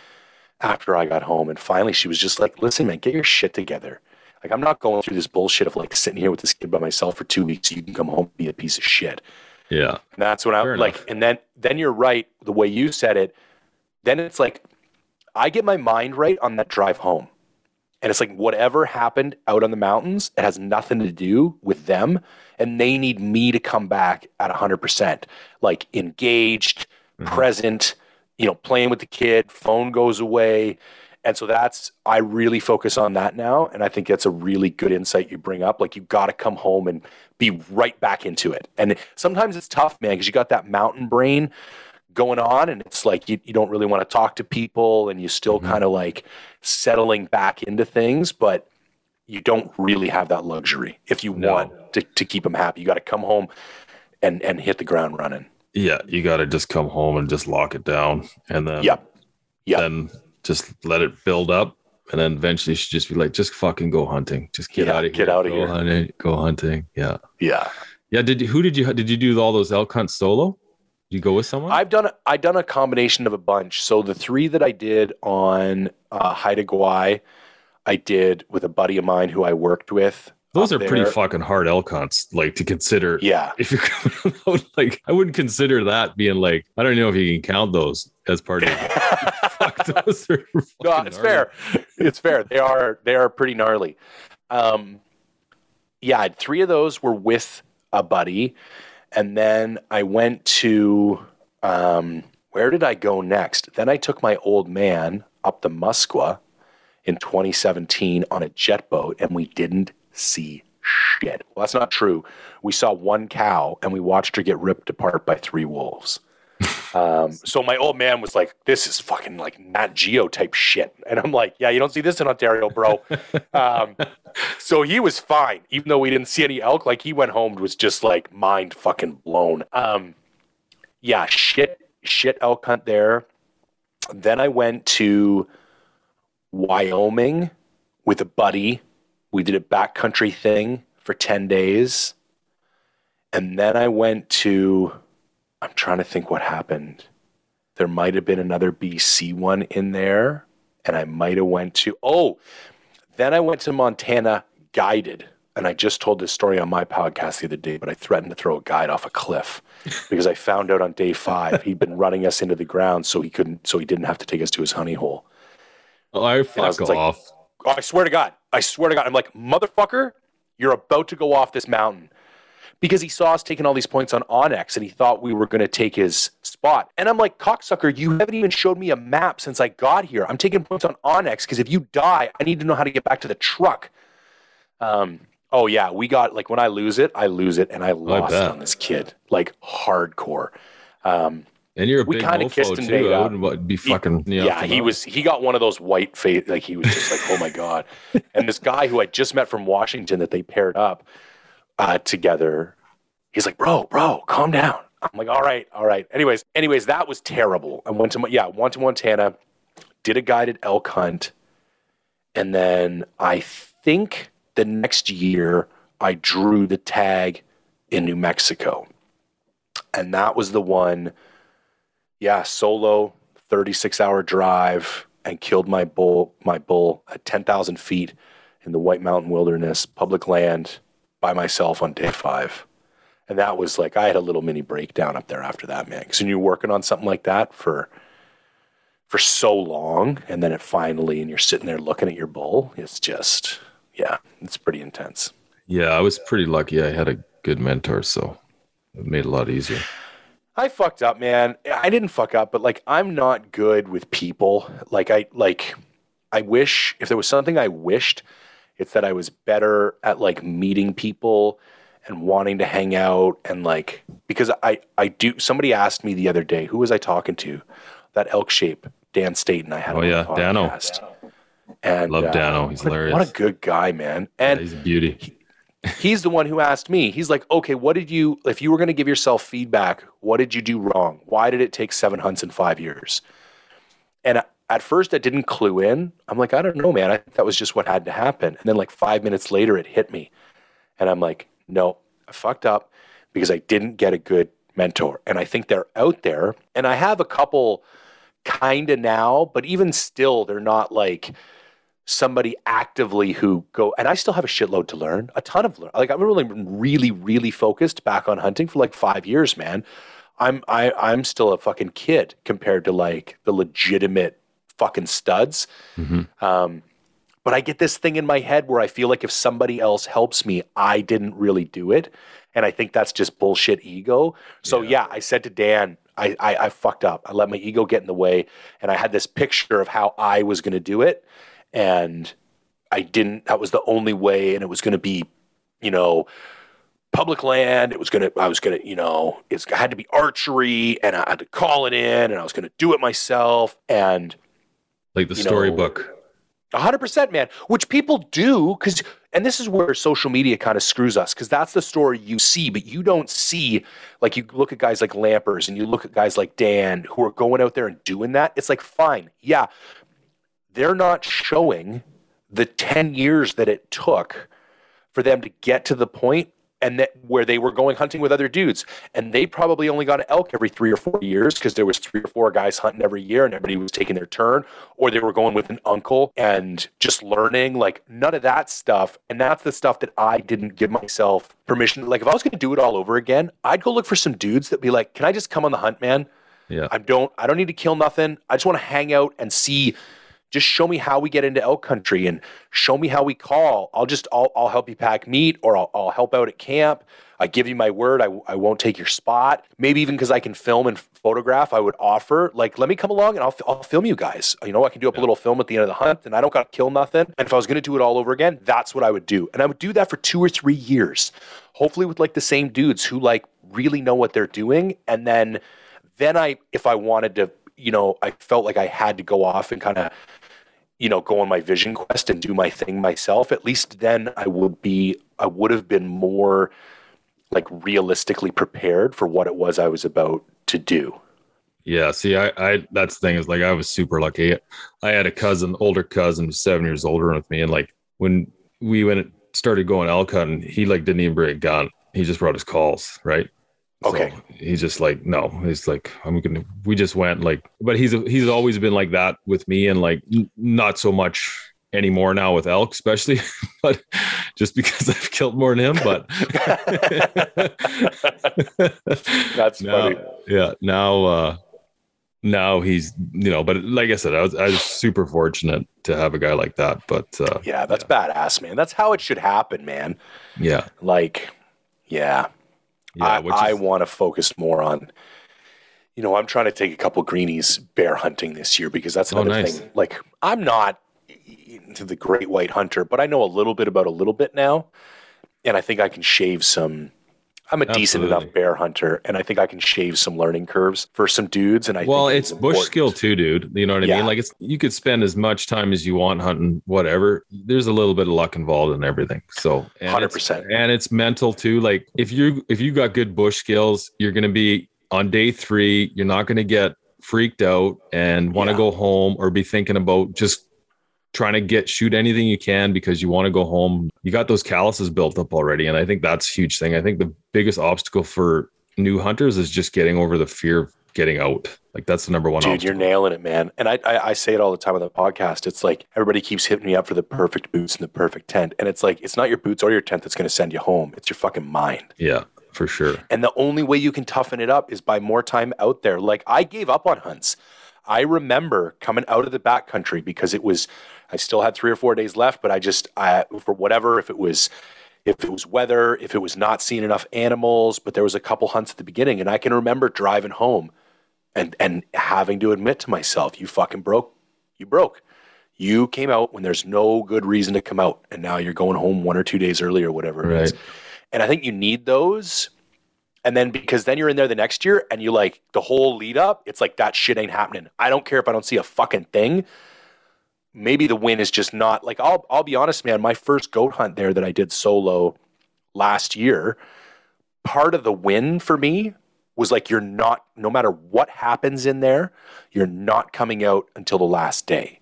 after I got home. And finally she was just like, listen, man, get your shit together. Like I'm not going through this bullshit of like sitting here with this kid by myself for two weeks so you can come home and be a piece of shit. Yeah. And that's what I Fair like, enough. and then then you're right the way you said it. Then it's like I get my mind right on that drive home, and it's like whatever happened out on the mountains, it has nothing to do with them, and they need me to come back at hundred percent, like engaged, Mhm. present, you know, playing with the kid. Phone goes away. And so that's I really focus on that now, and I think that's a really good insight you bring up. Like you got to come home and be right back into it. And sometimes it's tough, man, because you got that mountain brain going on, and it's like you, you don't really want to talk to people, and you still Mhm. kind of like settling back into things, but you don't really have that luxury if you No. want to, to keep them happy. You got to come home and and hit the ground running. Yeah, you got to just come home and just lock it down, and then Yep. Yep. then just let it build up, and then eventually should just be like, just fucking go hunting, just get Yeah, out of get here, outta go here. hunting, go hunting. Yeah, Yeah. yeah. Did you, who did you did you do all those elk hunts solo? Did you go with someone? I've done I've done a combination of a bunch. So the three that I did on uh, Haida Gwaii, I did with a buddy of mine who I worked with. Those are pretty fucking hard elk hunts, like to consider. Yeah, If you're out, like, I wouldn't consider that being like, I don't know if you can count those as part of. Fuck, those are no, it's gnarly. fair. It's fair. They are they are pretty gnarly. Um, yeah, three of those were with a buddy, and then I went to um, where did I go next? Then I took my old man up the Muskwa in 2017 on a jet boat, and we didn't see shit. Well, that's not true. We saw one cow, and we watched her get ripped apart by three wolves. Um, so my old man was like, "This is fucking like not Geo type shit," and I'm like, "Yeah, you don't see this in Ontario, bro." um, so he was fine, even though we didn't see any elk. Like he went home was just like mind fucking blown. Um, yeah, shit, shit elk hunt there. Then I went to Wyoming with a buddy. We did a backcountry thing for ten days, and then I went to I'm trying to think what happened. There might have been another BC one in there, and I might have went to oh, then I went to Montana guided. And I just told this story on my podcast the other day, but I threatened to throw a guide off a cliff because I found out on day five he'd been running us into the ground so he couldn't, so he didn't have to take us to his honey hole. Oh, I fuck was like- off. Oh, I swear to God. I swear to God. I'm like, motherfucker, you're about to go off this mountain. Because he saw us taking all these points on onX and he thought we were going to take his spot. And I'm like, cocksucker, you haven't even showed me a map since I got here. I'm taking points on onX because if you die, I need to know how to get back to the truck. Um, oh, yeah. We got, like, when I lose it, I lose it. And I lost bet. on this kid, like, hardcore. Um, And you're a we big kinda mofo kissed and too. made I up. wouldn't be fucking. know, yeah, he was. He got one of those white face. Like he was just like, oh my god. And this guy who I just met from Washington that they paired up uh, together, he's like, bro, bro, calm down. I'm like, all right, all right. Anyways, anyways, that was terrible. I went to yeah, went to Montana, did a guided elk hunt, and then I think the next year I drew the tag in New Mexico, and that was the one yeah, solo, 36 hour drive and killed my bull, my bull at 10,000 feet in the White Mountain Wilderness, public land by myself on day five. And that was like, I had a little mini breakdown up there after that, man. Cause when you're working on something like that for, for so long and then it finally, and you're sitting there looking at your bull, it's just, yeah, it's pretty intense. Yeah, I was pretty lucky. I had a good mentor, so it made it a lot easier. I fucked up, man. I didn't fuck up, but like I'm not good with people. Like I like I wish if there was something I wished, it's that I was better at like meeting people and wanting to hang out and like because I I do somebody asked me the other day, who was I talking to? That elk shape, Dan Staton I had Oh, yeah, Dano. And Love uh, Dano. He's a- What a good guy, man. And He's a beauty. He's the one who asked me. He's like okay what did you if you were going to give yourself feedback what did you do wrong? Why did it take seven hunts in five years? And at first i didn't clue in. I'm like i don't know man. I think that was just what had to happen. And then like five minutes later it hit me. And i'm like no i fucked up because i didn't get a good mentor. And i think they're out there. And i have a couple kind of now but even still they're not like somebody actively who go and I still have a shitload to learn, a ton of learn. Like I've really really, really focused back on hunting for like five years, man. I'm I I'm still a fucking kid compared to like the legitimate fucking studs. Um, but I get this thing in my head where I feel like if somebody else helps me, I didn't really do it. And I think that's just bullshit ego. So yeah, I said to Dan, I, I I fucked up. I let my ego get in the way, and I had this picture of how I was going to do it, and I didn't. That was the only way, and it was going to be, you know, public land. It was gonna. I was gonna. You know, it's I had to be archery, and I had to call it in, and I was going to do it myself, and Like the storybook. a hundred percent, man. Which people do because, and this is where social media kind of screws us because that's the story you see, but you don't see. Like you look at guys like Lampers and you look at guys like Dan who are going out there and doing that. It's like fine, yeah, they're not showing the ten years that it took for them to get to the point and that where they were going hunting with other dudes and they probably only got an elk every three or four years because there was three or four guys hunting every year and everybody was taking their turn or they were going with an uncle and just learning like none of that stuff and that's the stuff that i didn't give myself permission like if i was going to do it all over again i'd go look for some dudes that be like can i just come on the hunt man Yeah. I don't I don't need to kill nothing. I just want to hang out and see just show me how we get into elk country and show me how we call. I'll just I'll, I'll help you pack meat or I'll, I'll help out at camp. I give you my word. I, I won't take your spot. Maybe even because I can film and photograph, I would offer like, let me come along and I'll, I'll film you guys. You know, I can do up a little film at the end of the hunt and I don't got to kill nothing. And if I was going to do it all over again, that's what I would do. And I would do that for two or three years, hopefully with like the same dudes who like really know what they're doing. And then then I, if I wanted to, you know, I felt like I had to go off and kind of, you know, go on my vision quest and do my thing myself. At least then I would be, I would have been more like realistically prepared for what it was I was about to do. Yeah, see, I, I that's the thing is like I was super lucky. I had a cousin, older cousin, seven years older with me, and like when we went started going elk hunting, he like didn't even bring a gun. He just brought his calls, right? Okay. So he's just like, no, he's like, I'm gonna. We just went like, but he's he's always been like that with me, and like n- not so much anymore now with elk, especially, but just because I've killed more than him. But That's now, funny. yeah, now uh now he's you know, but like I said, I was I was super fortunate to have a guy like that. But uh Yeah, that's badass, man. That's how it should happen, man. yeah, Like, yeah, yeah, I, which I is, want to focus more on. You know, I'm trying to take a couple greenies bear hunting this year because that's Oh, another nice. thing. Like, I'm not into the great white hunter, but I know a little bit about a little bit now, and I think I can shave some. I'm a decent enough bear hunter, and I think I can shave some learning curves for some dudes. And I well, it's bush skill too, dude. You know what I Yeah. mean? Like it's you could spend as much time as you want hunting, whatever. There's a little bit of luck involved in everything. So Hundred percent. and it's mental too. Like if you if you got good bush skills, you're gonna be on day three. You're not gonna get freaked out and want to Yeah. go home or be thinking about just trying to get shoot anything you can because you want to go home. You got those calluses built up already, and I think that's a huge thing. I think the biggest obstacle for new hunters is just getting over the fear of getting out. Like that's the number one. Dude, obstacle. you're nailing it, man. And I, I I say it all the time on the podcast. It's like everybody keeps hitting me up for the perfect boots and the perfect tent, and it's like it's not your boots or your tent that's going to send you home. It's your fucking mind. yeah, for sure. And the only way you can toughen it up is by more time out there. Like I gave up on hunts. I remember coming out of the backcountry because it was, I still had three or four days left, but I just, I, for whatever, if it was, if it was weather, if it was not seeing enough animals, but there was a couple hunts at the beginning, and I can remember driving home, and and having to admit to myself, you fucking broke, you broke. You came out when there's no good reason to come out, and now you're going home one or two days early or whatever it is. And I think you need those. And then because then you're in there the next year and you like the whole lead up, it's like that shit ain't happening. I don't care if I don't see a fucking thing. Maybe the win is just not like I'll I'll be honest, man. My first goat hunt there that I did solo last year, part of the win for me was like you're not no matter what happens in there, you're not coming out until the last day.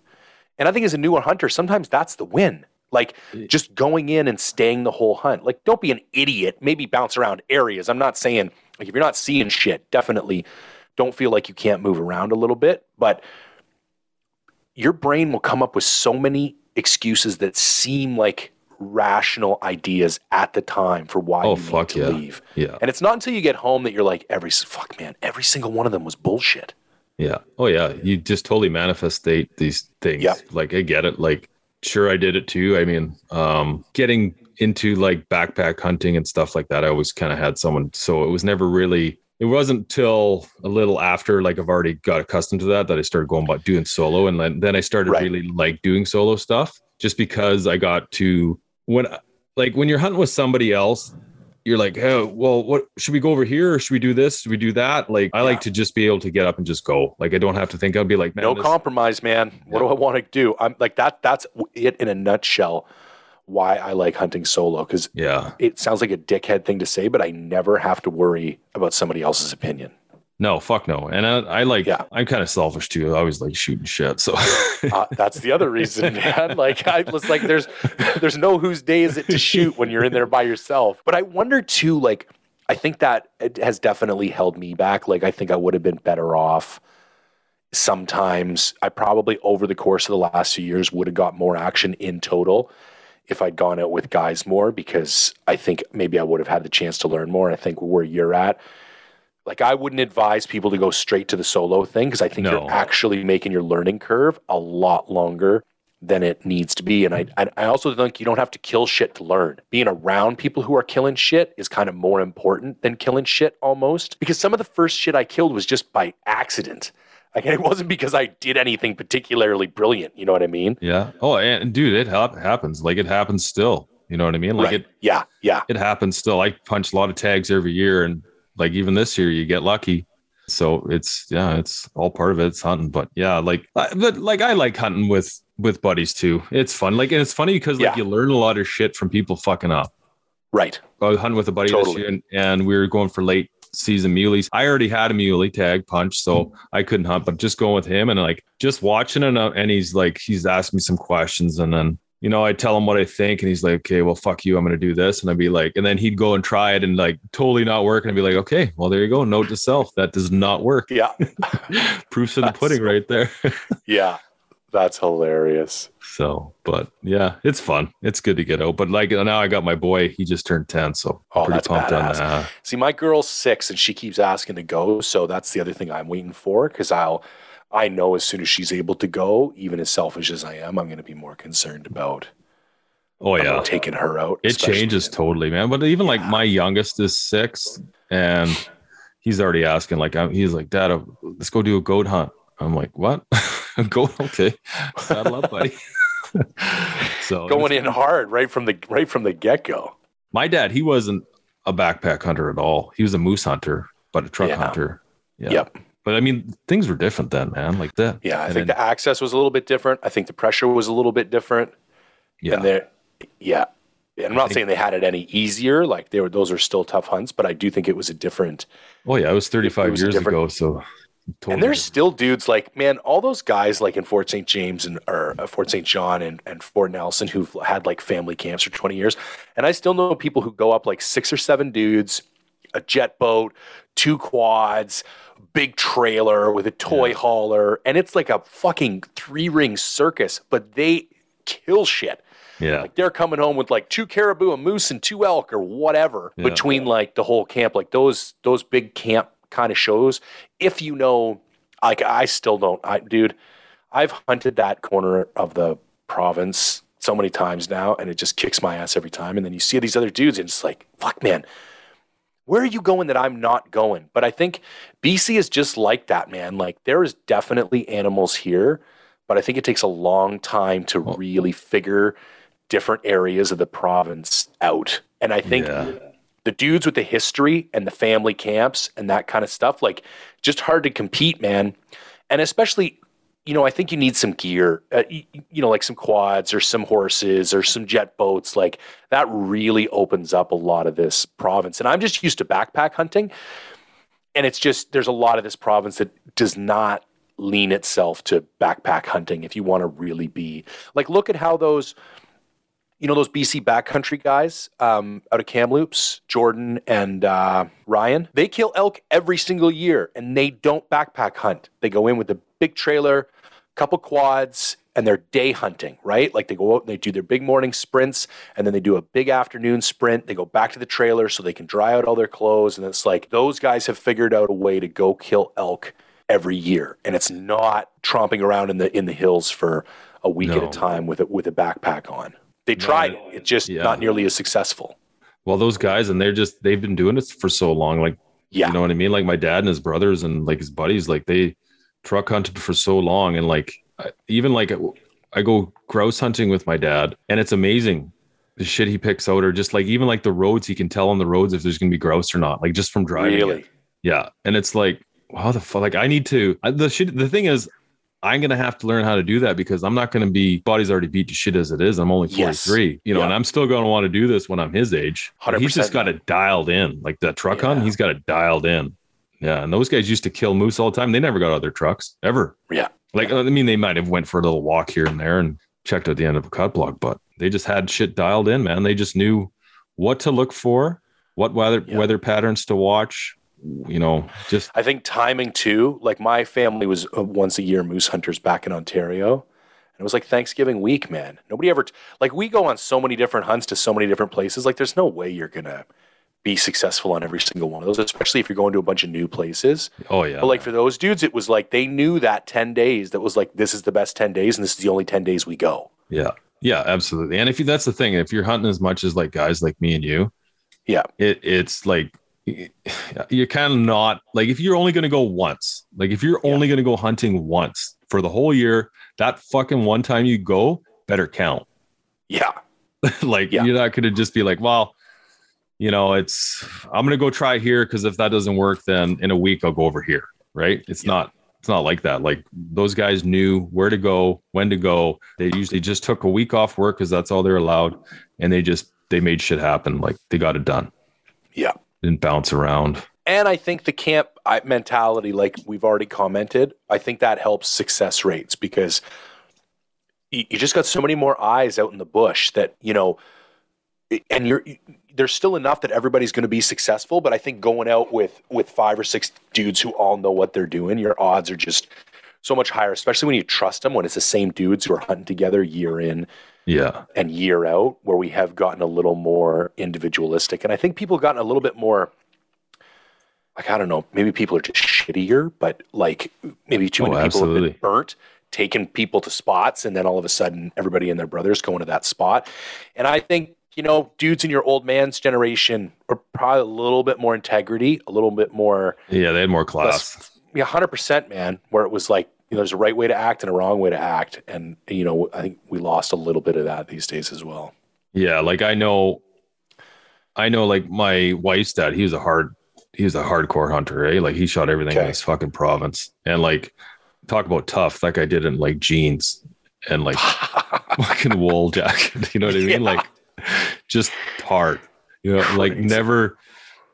And I think as a newer hunter, sometimes that's the win. Like just going in and staying the whole hunt. Like don't be an idiot. Maybe bounce around areas. I'm not saying like if you're not seeing shit, definitely don't feel like you can't move around a little bit, but your brain will come up with so many excuses that seem like rational ideas at the time for why Oh, you need fuck to yeah. leave. Yeah. And it's not until you get home that you're like, every fuck man, every single one of them was bullshit. Yeah. Oh yeah. You just totally manifestate these things. Yeah. Like I get it. Like sure I did it too. I mean, um getting into like backpack hunting and stuff like that, I always kind of had someone so it was never really it wasn't till a little after like I've already got accustomed to that that I started going about doing solo and then then I started Right. really like doing solo stuff just because I got to when like when you're hunting with somebody else you're like, oh, well, what should we go over here or should we do this? Should we do that? Like, I Yeah. like to just be able to get up and just go. Like, I don't have to think. I'll be like, no this- compromise, man. What do I want to do? I'm like that. That's it in a nutshell. Why I like hunting solo because yeah, it sounds like a dickhead thing to say, but I never have to worry about somebody else's opinion. no, fuck no. And I, I like, Yeah. I'm kind of selfish too. I always like shooting shit. So, Uh, that's the other reason, man. Like I was like, there's there's no whose day is it to shoot when you're in there by yourself. But I wonder too, like I think that it has definitely held me back. Like I think I would have been better off. Sometimes I probably over the course of the last few years would have got more action in total if I'd gone out with guys more because I think maybe I would have had the chance to learn more. I think where you're at, like I wouldn't advise people to go straight to the solo thing because I think No. you're actually making your learning curve a lot longer than it needs to be. And I, I I also think you don't have to kill shit to learn. Being around people who are killing shit is kind of more important than killing shit almost. Because some of the first shit I killed was just by accident. Like it wasn't because I did anything particularly brilliant. You know what I mean? yeah. Oh, and dude, it hap- happens. Like, it happens still. You know what I mean? Like, right. it, yeah. Yeah. it happens still. I punch a lot of tags every year. And like, even this year, you get lucky. So it's yeah, it's all part of it. It's hunting, but yeah, like but like I like hunting with with buddies too. It's fun. Like and it's funny because like Yeah. you learn a lot of shit from people fucking up. Right. I was hunting with a buddy Totally. this year, and, and we were going for late season muleys. I already had a muley tag punch, so I couldn't hunt. But just going with him and like just watching it, uh, and he's like, he's asked me some questions, and then you know I tell him what I think, and he's like, okay, well, fuck you, I'm gonna do this, and I'd be like, and then he'd go and try it, and like totally not work, and I'd be like, okay, well, there you go, note to self, that does not work. Yeah. Proofs in the pudding right there. Yeah. That's hilarious. so, but yeah, it's fun. It's good to get out. But like now, I got my boy. He just turned ten, so Oh, pretty pumped on that. See, my girl's six and she keeps asking to go. So that's the other thing I'm waiting for because I'll, I know as soon as she's able to go, even as selfish as I am, I'm going to be more concerned about, Oh yeah, about taking her out. It changes in- totally, man. But even like my youngest is six, and he's already asking, like, I'm, he's like, Dad, uh, let's go do a goat hunt. I'm like, what? a goat? Okay, saddle up, buddy. so Going in hard right from the right from the get go. my dad, he wasn't a backpack hunter at all. He was a moose hunter, but a truck Yeah. hunter. Yeah. Yep. But I mean, things were different then, man. Like that. Yeah, I And think then- the access was a little bit different. I think the pressure was a little bit different. yeah. And there, yeah. And I'm not think- saying they had it any easier. Like they were, those are still tough hunts, but I do think it was a different. oh yeah, it was 35 it was years ago. So. Totally And there's still dudes like, man, all those guys like in Fort St. James and or uh, Fort St. John and, and Fort Nelson who've had like family camps for 20 years. And I still know people who go up like six or seven dudes, a jet boat, two quads, big trailer with a toy hauler. And it's like a fucking three ring circus, but they kill shit. yeah. Like they're coming home with like two caribou, a moose, and two elk or whatever Yeah. between like the whole camp. Like those those big camp kind of shows. If you know, like I still don't. I dude, I've hunted that corner of the province so many times now, and it just kicks my ass every time. And then you see these other dudes, and it's like, fuck, man. Where are you going that I'm not going? But I think BC is just like that, man. Like there is definitely animals here, but I think it takes a long time to really figure different areas of the province out. And I think Yeah. The dudes with the history and the family camps and that kind of stuff, like just hard to compete, man. And especially, you know, I think you need some gear, uh, you, you know, like some quads or some horses or some jet boats. Like that really opens up a lot of this province. And I'm just used to backpack hunting. And it's just, there's a lot of this province that does not lean itself to backpack hunting if you want to really be like, look at how those, you know those BC backcountry guys um, out of Kamloops, Jordan and uh, Ryan. They kill elk every single year, and they don't backpack hunt. They go in with a big trailer, couple quads, and they're day hunting. Right, like they go out and they do their big morning sprints, and then they do a big afternoon sprint. They go back to the trailer so they can dry out all their clothes, and it's like those guys have figured out a way to go kill elk every year, and it's not tromping around in the in the hills for a week at a time with a, with a backpack on. They tried it. It's just Yeah. not nearly as successful. Well, those guys, and they're just, they've been doing it for so long. Like, Yeah. You know what I mean? Like my dad and his brothers and like his buddies, like they truck hunted for so long. And like, I- even like I go grouse hunting with my dad and it's amazing the shit he picks out or just like, even like the roads, he can tell on the roads if there's going to be grouse or not, like just from driving. it. really. Yeah. And it's like, how the fuck? Like I need to, I, the shit, the thing is, I'm going to have to learn how to do that because I'm not going to be, body's already beat to shit as it is. I'm only Yes. 43, you know, Yeah. and I'm still going to want to do this when I'm his age. He's 100% just got it dialed in. Like that truck hunt, Yeah. he's got it dialed in. Yeah. And those guys used to kill moose all the time. They never got out of their trucks ever. Yeah. Like, I mean, they might have went for a little walk here and there and checked at the end of a cut block, but they just had shit dialed in, man. They just knew what to look for, what weather, Yeah. weather patterns to watch, you know, just I think timing too. Like my family was once a year moose hunters back in Ontario. And it was like Thanksgiving week, man. Nobody ever, t- like, we go on so many different hunts to so many different places. Like, there's no way you're going to be successful on every single one of those, especially if you're going to a bunch of new places. Oh yeah. But like for those dudes, it was like they knew that 10 days that was like, this is the best 10 days and this is the only 10 days we go. yeah. Yeah, absolutely. And if you, that's the thing, if you're hunting as much as like guys like me and you, Yeah. it it's like you're kind of not like if you're only going to go once, like if you're Yeah. only going to go hunting once for the whole year, that fucking one time you go better count. Yeah. like Yeah. you're not going to just be like, well, you know, it's I'm going to go try here because if that doesn't work, then in a week I'll go over here. right? It's not it's not like that. Like those guys knew where to go, when to go. They usually just took a week off work because that's all they're allowed, and they just they made shit happen. Like they got it done. Yeah. Didn't bounce around. And I think the camp mentality, like we've already commented, I think that helps success rates because you, just got so many more eyes out in the bush that you know, and you're there's still enough that everybody's going to be successful. But I think going out with with five or six dudes who all know what they're doing, your odds are just so much higher. Especially when you trust them, when it's the same dudes who are hunting together year in, yeah, and year out. Where we have gotten a little more individualistic, and I think people have gotten a little bit more. Like I don't know, maybe people are just shittier, but like maybe too Oh, many people have been burnt, taking people to spots, and then all of a sudden everybody and their brothers going to that spot. And I think you know, dudes in your old man's generation are probably a little bit more integrity, a little bit more, yeah, they had more class. yeah, hundred percent, man. Where it was like, you know, there's a right way to act and a wrong way to act, and you know, I think we lost a little bit of that these days as well. Yeah, like I know, I know, like my wife's dad. He was a hard, he was a hardcore hunter, eh? Like he shot everything in his fucking province, and like talk about tough. That guy did it in like jeans and like fucking wool jacket. You know what I mean? Yeah. Like just hard. You know, like Crazy. never.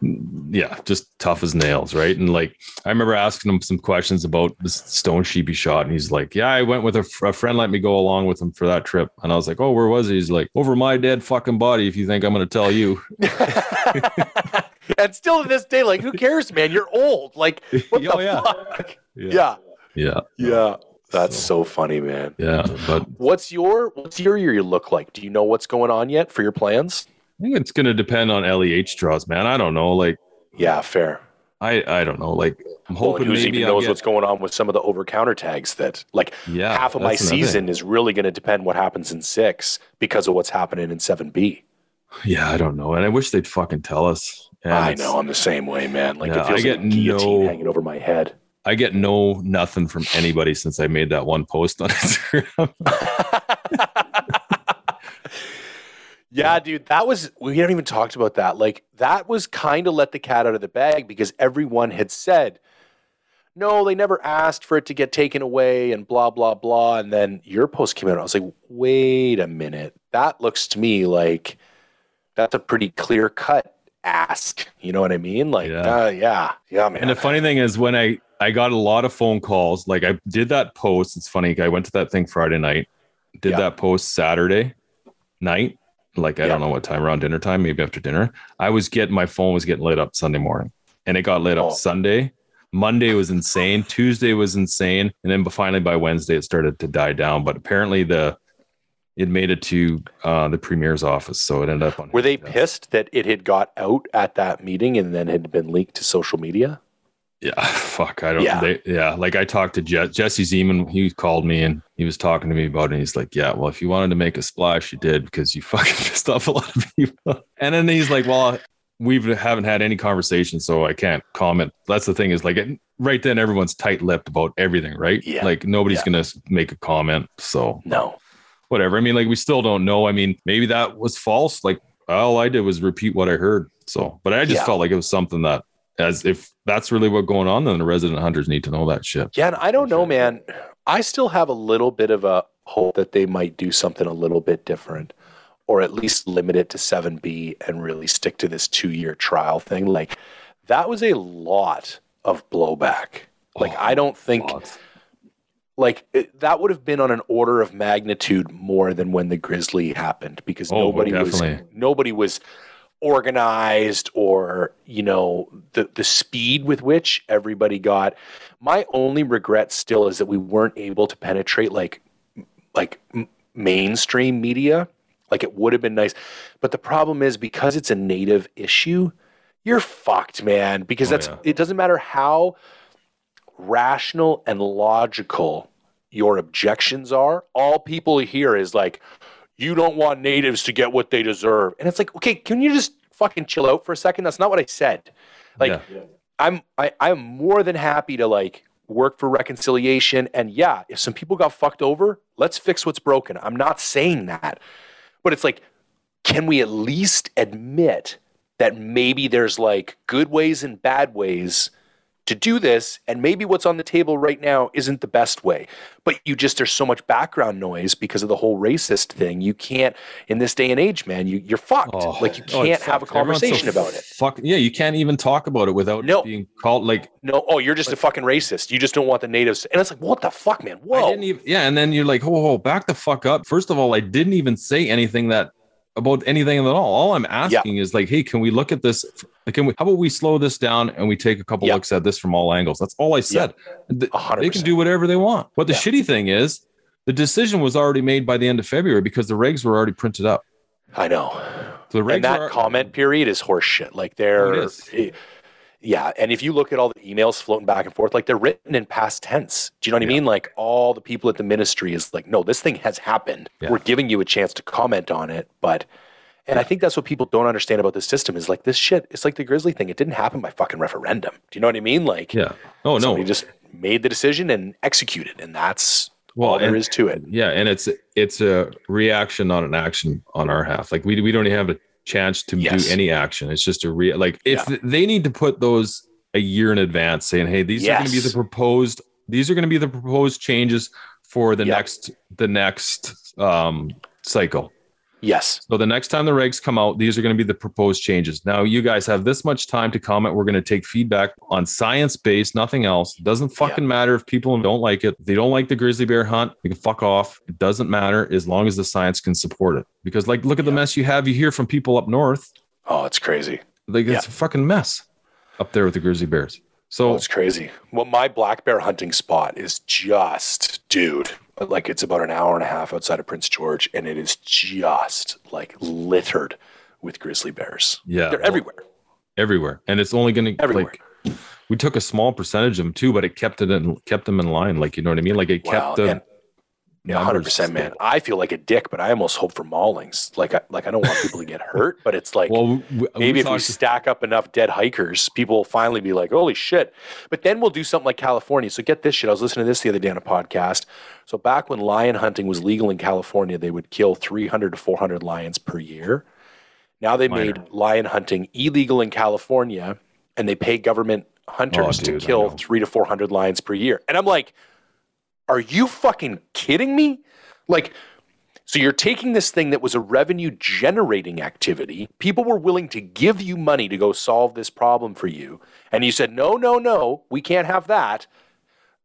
Yeah, just tough as nails, right? And like I remember asking him some questions about the stone sheep he shot, and he's like, "Yeah, I went with a, fr- a friend. Let me go along with him for that trip." And I was like, "Oh, where was he?" He's like, "Over my dead fucking body." If you think I'm going to tell you, and still to this day, like, who cares, man? You're old. Like, what Oh, the yeah. fuck? Yeah. Yeah. yeah, yeah, That's so funny, man. yeah. But What's your what's your year you look like? Do you know what's going on yet for your plans? I think it's going to depend on LEH draws, man. I don't know. Like Yeah, fair. I, I don't know. Like I'm hoping who maybe even knows get- what's going on with some of the over counter tags that like Yeah, half of my season thing. is really going to depend what happens in six because of what's happening in seven B. Yeah, I don't know, and I wish they'd fucking tell us. And I know I'm the same way, man. Like Yeah, it feels I like get guillotine no- hanging over my head. I get no nothing from anybody since I made that one post on Instagram. Yeah, dude, that was we haven't even talked about that. Like that was kind of let the cat out of the bag because everyone had said, "No, they never asked for it to get taken away," and blah blah blah. And then your post came out. I was like, "Wait a minute, that looks to me like that's a pretty clear cut ask." You know what I mean? Like, Yeah. uh, yeah, yeah, man. And the funny thing is, when I I got a lot of phone calls, like I did that post. It's funny. I went to that thing Friday night, did Yeah. that post Saturday night. Like I Yeah. don't know what time around dinner time, maybe after dinner. I was getting my phone was getting lit up Sunday morning, and it got lit up Oh. Sunday. Monday was insane. Tuesday was insane, and then finally by Wednesday it started to die down. But apparently the it made it to uh, the premier's office, so it ended up on. Were they Yeah. pissed that it had got out at that meeting and then had been leaked to social media? Yeah, fuck. I don't. Yeah. They, yeah. Like I talked to Je- Jesse Zeman. He called me and he was talking to me about it. And he's like, "Yeah, well, if you wanted to make a splash, you did because you fucking pissed off a lot of people." And then he's like, "Well, we haven't had any conversation, so I can't comment." That's the thing is like it, right then everyone's tight-lipped about everything, right? Yeah. Like nobody's Yeah. gonna make a comment. So No. whatever. I mean, like we still don't know. I mean, maybe that was false. Like all I did was repeat what I heard. So, but I just Yeah. felt like it was something that, as if that's really what's going on, then the resident hunters need to know that shit. Yeah, and I don't know, man. I still have a little bit of a hope that they might do something a little bit different, or at least limit it to 7B and really stick to this two year trial thing. Like, that was a lot of blowback. Like, Oh, I don't think, Lots. like, it, that would have been on an order of magnitude more than when the Grizzly happened because Oh, nobody was, nobody was organized or you know the the speed with which everybody got. My only regret still is that we weren't able to penetrate like like m- mainstream media. Like it would have been nice. But the problem is because it's a native issue you're fucked man. Because Oh, that's yeah. it doesn't matter how rational and logical your objections are all people hear is like you don't want natives to get what they deserve and it's like okay can you just fucking chill out for a second that's not what i said like Yeah. I'm I, I'm more than happy to like work for reconciliation. And yeah, if some people got fucked over, let's fix what's broken. I'm not saying that. But it's like, can we at least admit that maybe there's like good ways and bad ways to do this. And maybe what's on the table right now isn't the best way. But you just, there's so much background noise because of the whole racist thing. You can't, in this day and age, man, you, you're fucked. Oh, like you oh, can't it's have a. Everyone's so conversation about it. Fuck yeah, you can't even talk about it without No. being called like No, oh, you're just a fucking racist. You just don't want the natives. And it's like, what the fuck, man? I Whoa. didn't even yeah, and then you're like, whoa, whoa, back the fuck up. First of all, I didn't even say anything that about anything at all. All I'm asking is like, hey, can we look at this? Can we? How about we slow this down and we take a couple Yeah. looks at this from all angles? That's all I said. Hundred They can do whatever they want. But the Yeah. shitty thing is, the decision was already made by the end of February because the regs were already printed up. I know. So the regs and that are, comment period is horseshit. Like they're, Oh, it is. Yeah. And if you look at all the emails floating back and forth, like they're written in past tense. Do you know what I mean? Like all the people at the ministry is like, no, this thing has happened. Yeah. We're giving you a chance to comment on it, but. And I think that's what people don't understand about this system is like this shit. It's like the Grizzly thing. It didn't happen by fucking referendum. Do you know what I mean? Like, Yeah. Oh no. somebody just made the decision and executed, and that's Well, all there and- is to it. Yeah, and it's it's a reaction, not an action on our half. Like we we don't even have a chance to Yes. do any action. It's just a real like if Yeah. they need to put those a year in advance, saying, "Hey, these are going to be the proposed. These are going to be the proposed changes for the Yeah. next the next um cycle." Yes. So the next time the regs come out, these are going to be the proposed changes. Now you guys have this much time to comment. We're going to take feedback on science based, nothing else. It doesn't fucking matter if people don't like it. If they don't like the grizzly bear hunt, they can fuck off. It doesn't matter as long as the science can support it. Because like, look at the mess you have. You hear from people up north. Oh, it's crazy. Like it's Yeah. a fucking mess up there with the grizzly bears. Oh, So it's crazy. Well, my black bear hunting spot is just, dude, like it's about an hour and a half outside of Prince George, and it is just like littered with grizzly bears. yeah, They're well, everywhere. everywhere, and it's only going to like. We took a small percentage of them too, but it kept it in, kept them in line. Like you know what I mean? Like it Wow, kept the and- Yeah, hundred percent, man. I feel like a dick, but I almost hope for maulings. Like, I, like I don't want people to get hurt, but it's like Well, we, we- maybe if we stack up enough dead hikers, people will finally be like, "Holy shit!" But then we'll do something like California. So get this shit. I was listening to this the other day on a podcast. So back when lion hunting was legal in California, they would kill 300 to 400 lions per year. Now they Minor. made lion hunting illegal in California, and they pay government hunters Oh, dude, to kill three to 400 lions per year. And I'm like, are you fucking kidding me? Like, so you're taking this thing that was a revenue generating activity. People were willing to give you money to go solve this problem for you. And you said, no, no, no, we can't have that.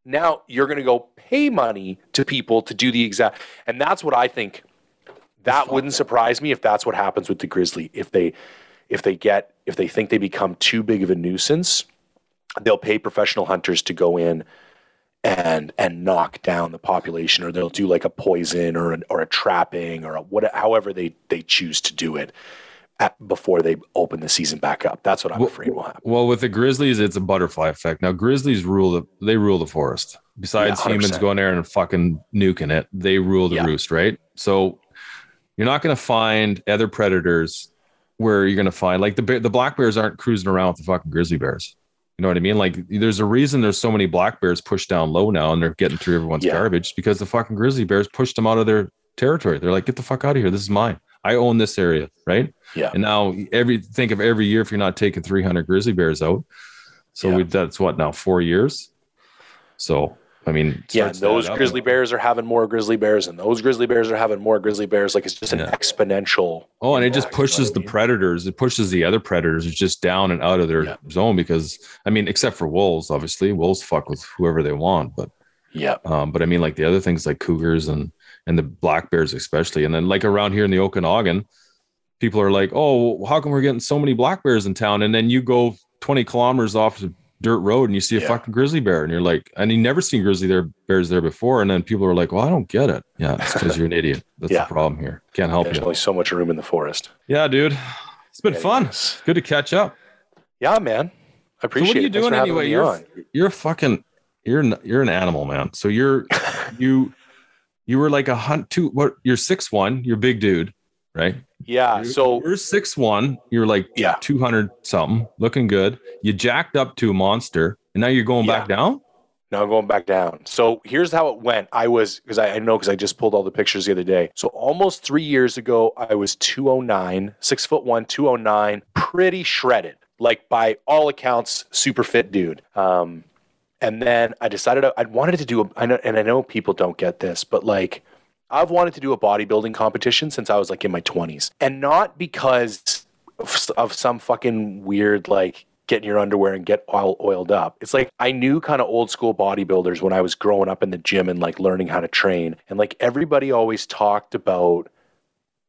Now you're going to go pay money to people to do the exact. And that's what I think. That wouldn't surprise me if that's what happens with the grizzly. If they, if they get, if they think they become too big of a nuisance, they'll pay professional hunters to go in and and knock down the population or they'll do like a poison or an, or a trapping or a what however they they choose to do it at, before they open the season back up that's what i'm Well- afraid will happen Well, with the grizzlies, it's a butterfly effect. Now, grizzlies rule the they rule the forest. Besides Yeah, humans going there and fucking nuking it, they rule the Yeah. roost, right? So you're not going to find other predators where you're going to find like the the black bears aren't cruising around with the fucking grizzly bears. You know what I mean? Like, there's a reason there's so many black bears pushed down low now, and they're getting through everyone's Yeah. garbage because the fucking grizzly bears pushed them out of their territory. They're like, get the fuck out of here. This is mine. I own this area, right? yeah And now every think of every year if you're not taking 300 grizzly bears out. So Yeah. we, that's what now four years. So I mean, yeah those to add up. grizzly bears are having more grizzly bears and those grizzly bears are having more grizzly bears like it's just an Yeah. exponential Oh, and it just impact, you know pushes I the mean? predators. It pushes the other predators just down and out of their Yeah. zone because I mean, except for wolves, obviously, wolves fuck with whoever they want. But yeah um, but I mean, like the other things like cougars and and the black bears especially, and then like around here in the Okanagan, people are like, oh, how come we're getting so many black bears in town? And then you go 20 kilometers off the dirt road and you see a Yeah. fucking grizzly bear, and you're like, and you never seen grizzly there bears there before, and then people are like, well, I don't get it. Yeah, it's because you're an idiot. That's Yeah. the problem here. Can't help it there's you. only so much room in the forest Yeah, dude, it's been fun. Anyways. Good to catch up. yeah man i So appreciate what are you doing anyway? You're on. you're a fucking you're an, you're an animal, man. So you're you you were like a hunt two. What you're six one. You're big dude, right? yeah You're- so you're six one. You're like Yeah. two hundred something, looking good. You jacked up to a monster, and now you're going back down. Now I'm going back down. So here's how it went. I was because I, I know because I just pulled all the pictures the other day. So almost three years ago, I was 209, six foot one, 209, pretty shredded. like by all accounts, super fit dude. Um, and then I decided I, I wanted to do a, I know, and I know people don't get this, but like I've wanted to do a bodybuilding competition since I was like in my 20s, and not because of, some fucking weird like get in your underwear and get all oiled up. It's like I knew kind of old school bodybuilders when I was growing up in the gym and like learning how to train. And like everybody always talked about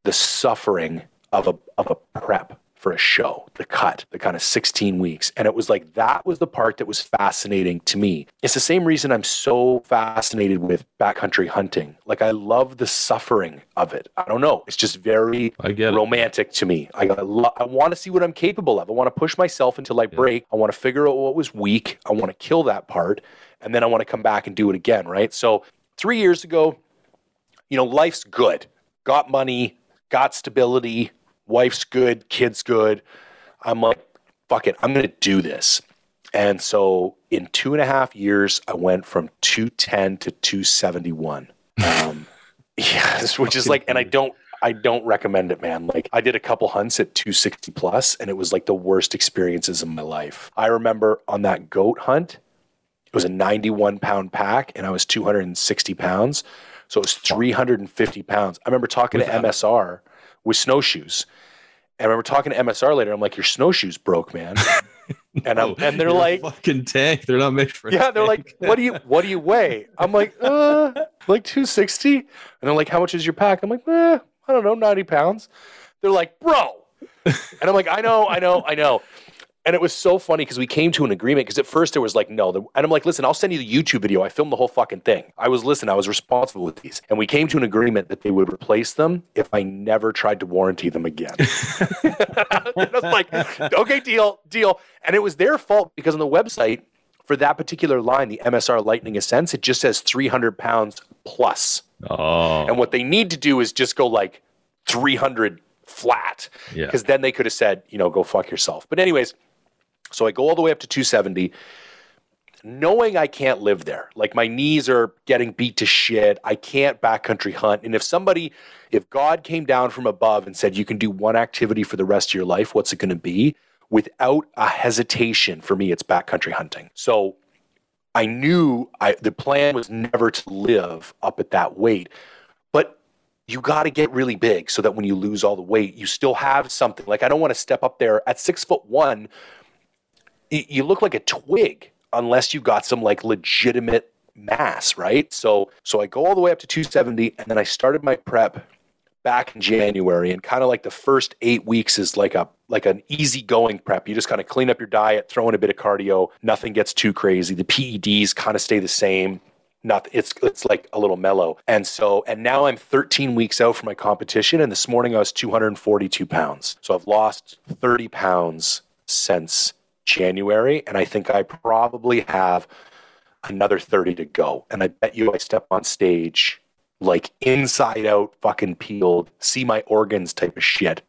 the suffering of a of a prep for a show, the cut, the kind of 16 weeks. And it was like that was the part that was fascinating to me. It's the same reason I'm so fascinated with backcountry hunting. Like I love the suffering of it. I don't know. It's just very get it. romantic to me. I, lo- I want to see what I'm capable of. I want to push myself until I break. I want to figure out what was weak. I want to kill that part. And then I want to come back and do it again. Right. So three years ago, you know, life's good. Got money, got stability, wife's good, kids good. I'm like, fuck it, I'm gonna do this. And so in two and a half years, I went from 210 to 271. Um, yeah, which is like, and I don't, I don't recommend it, man. Like I did a couple hunts at 260 plus, and it was like the worst experiences of my life. I remember on that goat hunt, it was a 91 pound pack, and I was 260 pounds, so it was 350 pounds. I remember talking to MSR with snowshoes. And I remember talking to MSR later. I'm like, your snowshoes broke, man. and I'm, and they're like, fucking tank. They're not made for. yeah, they're like, what do you what do you weigh? I'm like, uh, like 260. And they're like, how much is your pack? I'm like, eh, I don't know, 90 pounds. They're like, bro. And I'm like, I know, I know, I know. And it was so funny because we came to an agreement because at first there was like, no. The, and I'm like, listen, I'll send you the YouTube video. I filmed the whole fucking thing. I was, listen, I was responsible with these. And we came to an agreement that they would replace them if I never tried to warranty them again. and I was like, okay, deal, deal. And it was their fault because on the website for that particular line, the MSR Lightning Ascents, it just says 300 pounds plus. Oh, And what they need to do is just go like 300 flat yeah. because then they could have said, you know, go fuck yourself. But anyways, so I go all the way up to 270, knowing I can't live there. Like my knees are getting beat to shit. I can't backcountry hunt. And if somebody, if God came down from above and said, you can do one activity for the rest of your life, what's it going to be? Without a hesitation, for me, it's backcountry hunting. So I knew I, the plan was never to live up at that weight, but you got to get really big so that when you lose all the weight, you still have something. Like I don't want to step up there at six foot one. You look like a twig unless you got some like legitimate mass, right? So so I go all the way up to 270, and then I started my prep back in January, and kind of like the first eight weeks is like a like an easygoing prep. You just kind of clean up your diet, throw in a bit of cardio, nothing gets too crazy. The PEDs kind of stay the same. Not it's it's like a little mellow. And so and now I'm 13 weeks out from my competition, and this morning I was 242 pounds. So I've lost 30 pounds since January, and I think I probably have another 30 to go. And I bet you I step on stage like inside out, fucking peeled, see my organs type of shit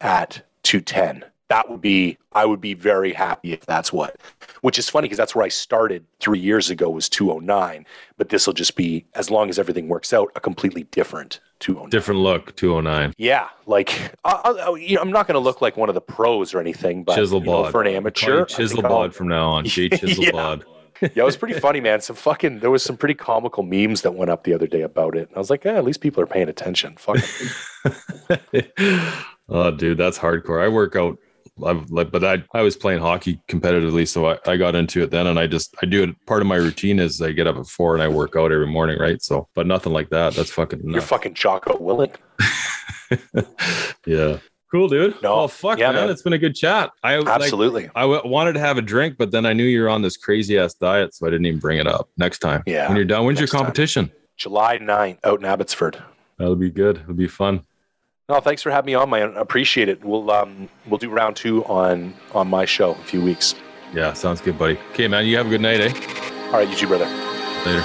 at 210. That would be, I would be very happy if that's what, which is funny because that's where I started three years ago was 209. But this will just be, as long as everything works out, a completely different 209. different look. Two oh nine. Yeah, like I, you know, I'm not going to look like one of the pros or anything, but Chisel you know, for an amateur, Chisel Bod from now on. Jay Chisel Yeah. bod. yeah, it was pretty funny, man. Some fucking there was some pretty comical memes that went up the other day about it. And I was like, yeah, at least people are paying attention. Fuck. oh, dude, that's hardcore. I work out. I've like, but I I was playing hockey competitively, so I, I got into it then, and I just I do it. Part of my routine is I get up at four and I work out every morning, right? So, but nothing like that. That's fucking You're nuts. fucking Jocko Willink. yeah, cool, dude. No, oh fuck, yeah, man. man. it's been a good chat. I like, Absolutely. I w- wanted to have a drink, but then I knew you were on this crazy ass diet, so I didn't even bring it up. Next time, Yeah, when you're done, when's your next time. competition? July 9th out in Abbotsford. That'll be good. It'll be fun. No, thanks for having me on, man. I appreciate it. We'll um we'll do round two on on my show in a few weeks. Yeah, sounds good, buddy. Okay, man. You have a good night, eh? All right, you too, brother. Later.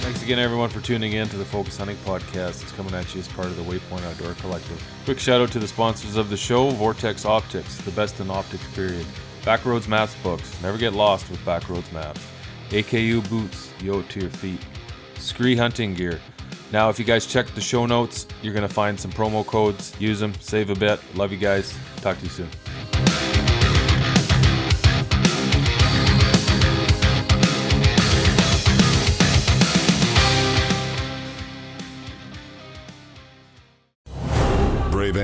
Thanks again, everyone, for tuning in to the Focus Hunting Podcast. It's coming at you as part of the Waypoint Outdoor Collective. Quick shout out to the sponsors of the show Vortex Optics, the best in optics, period. Backroads Maps books. Never get lost with Backroads Maps. AKU Boots, yo to your feet. Scree Hunting Gear. Now, if you guys check the show notes, you're going to find some promo codes. Use them, save a bit. Love you guys. Talk to you soon.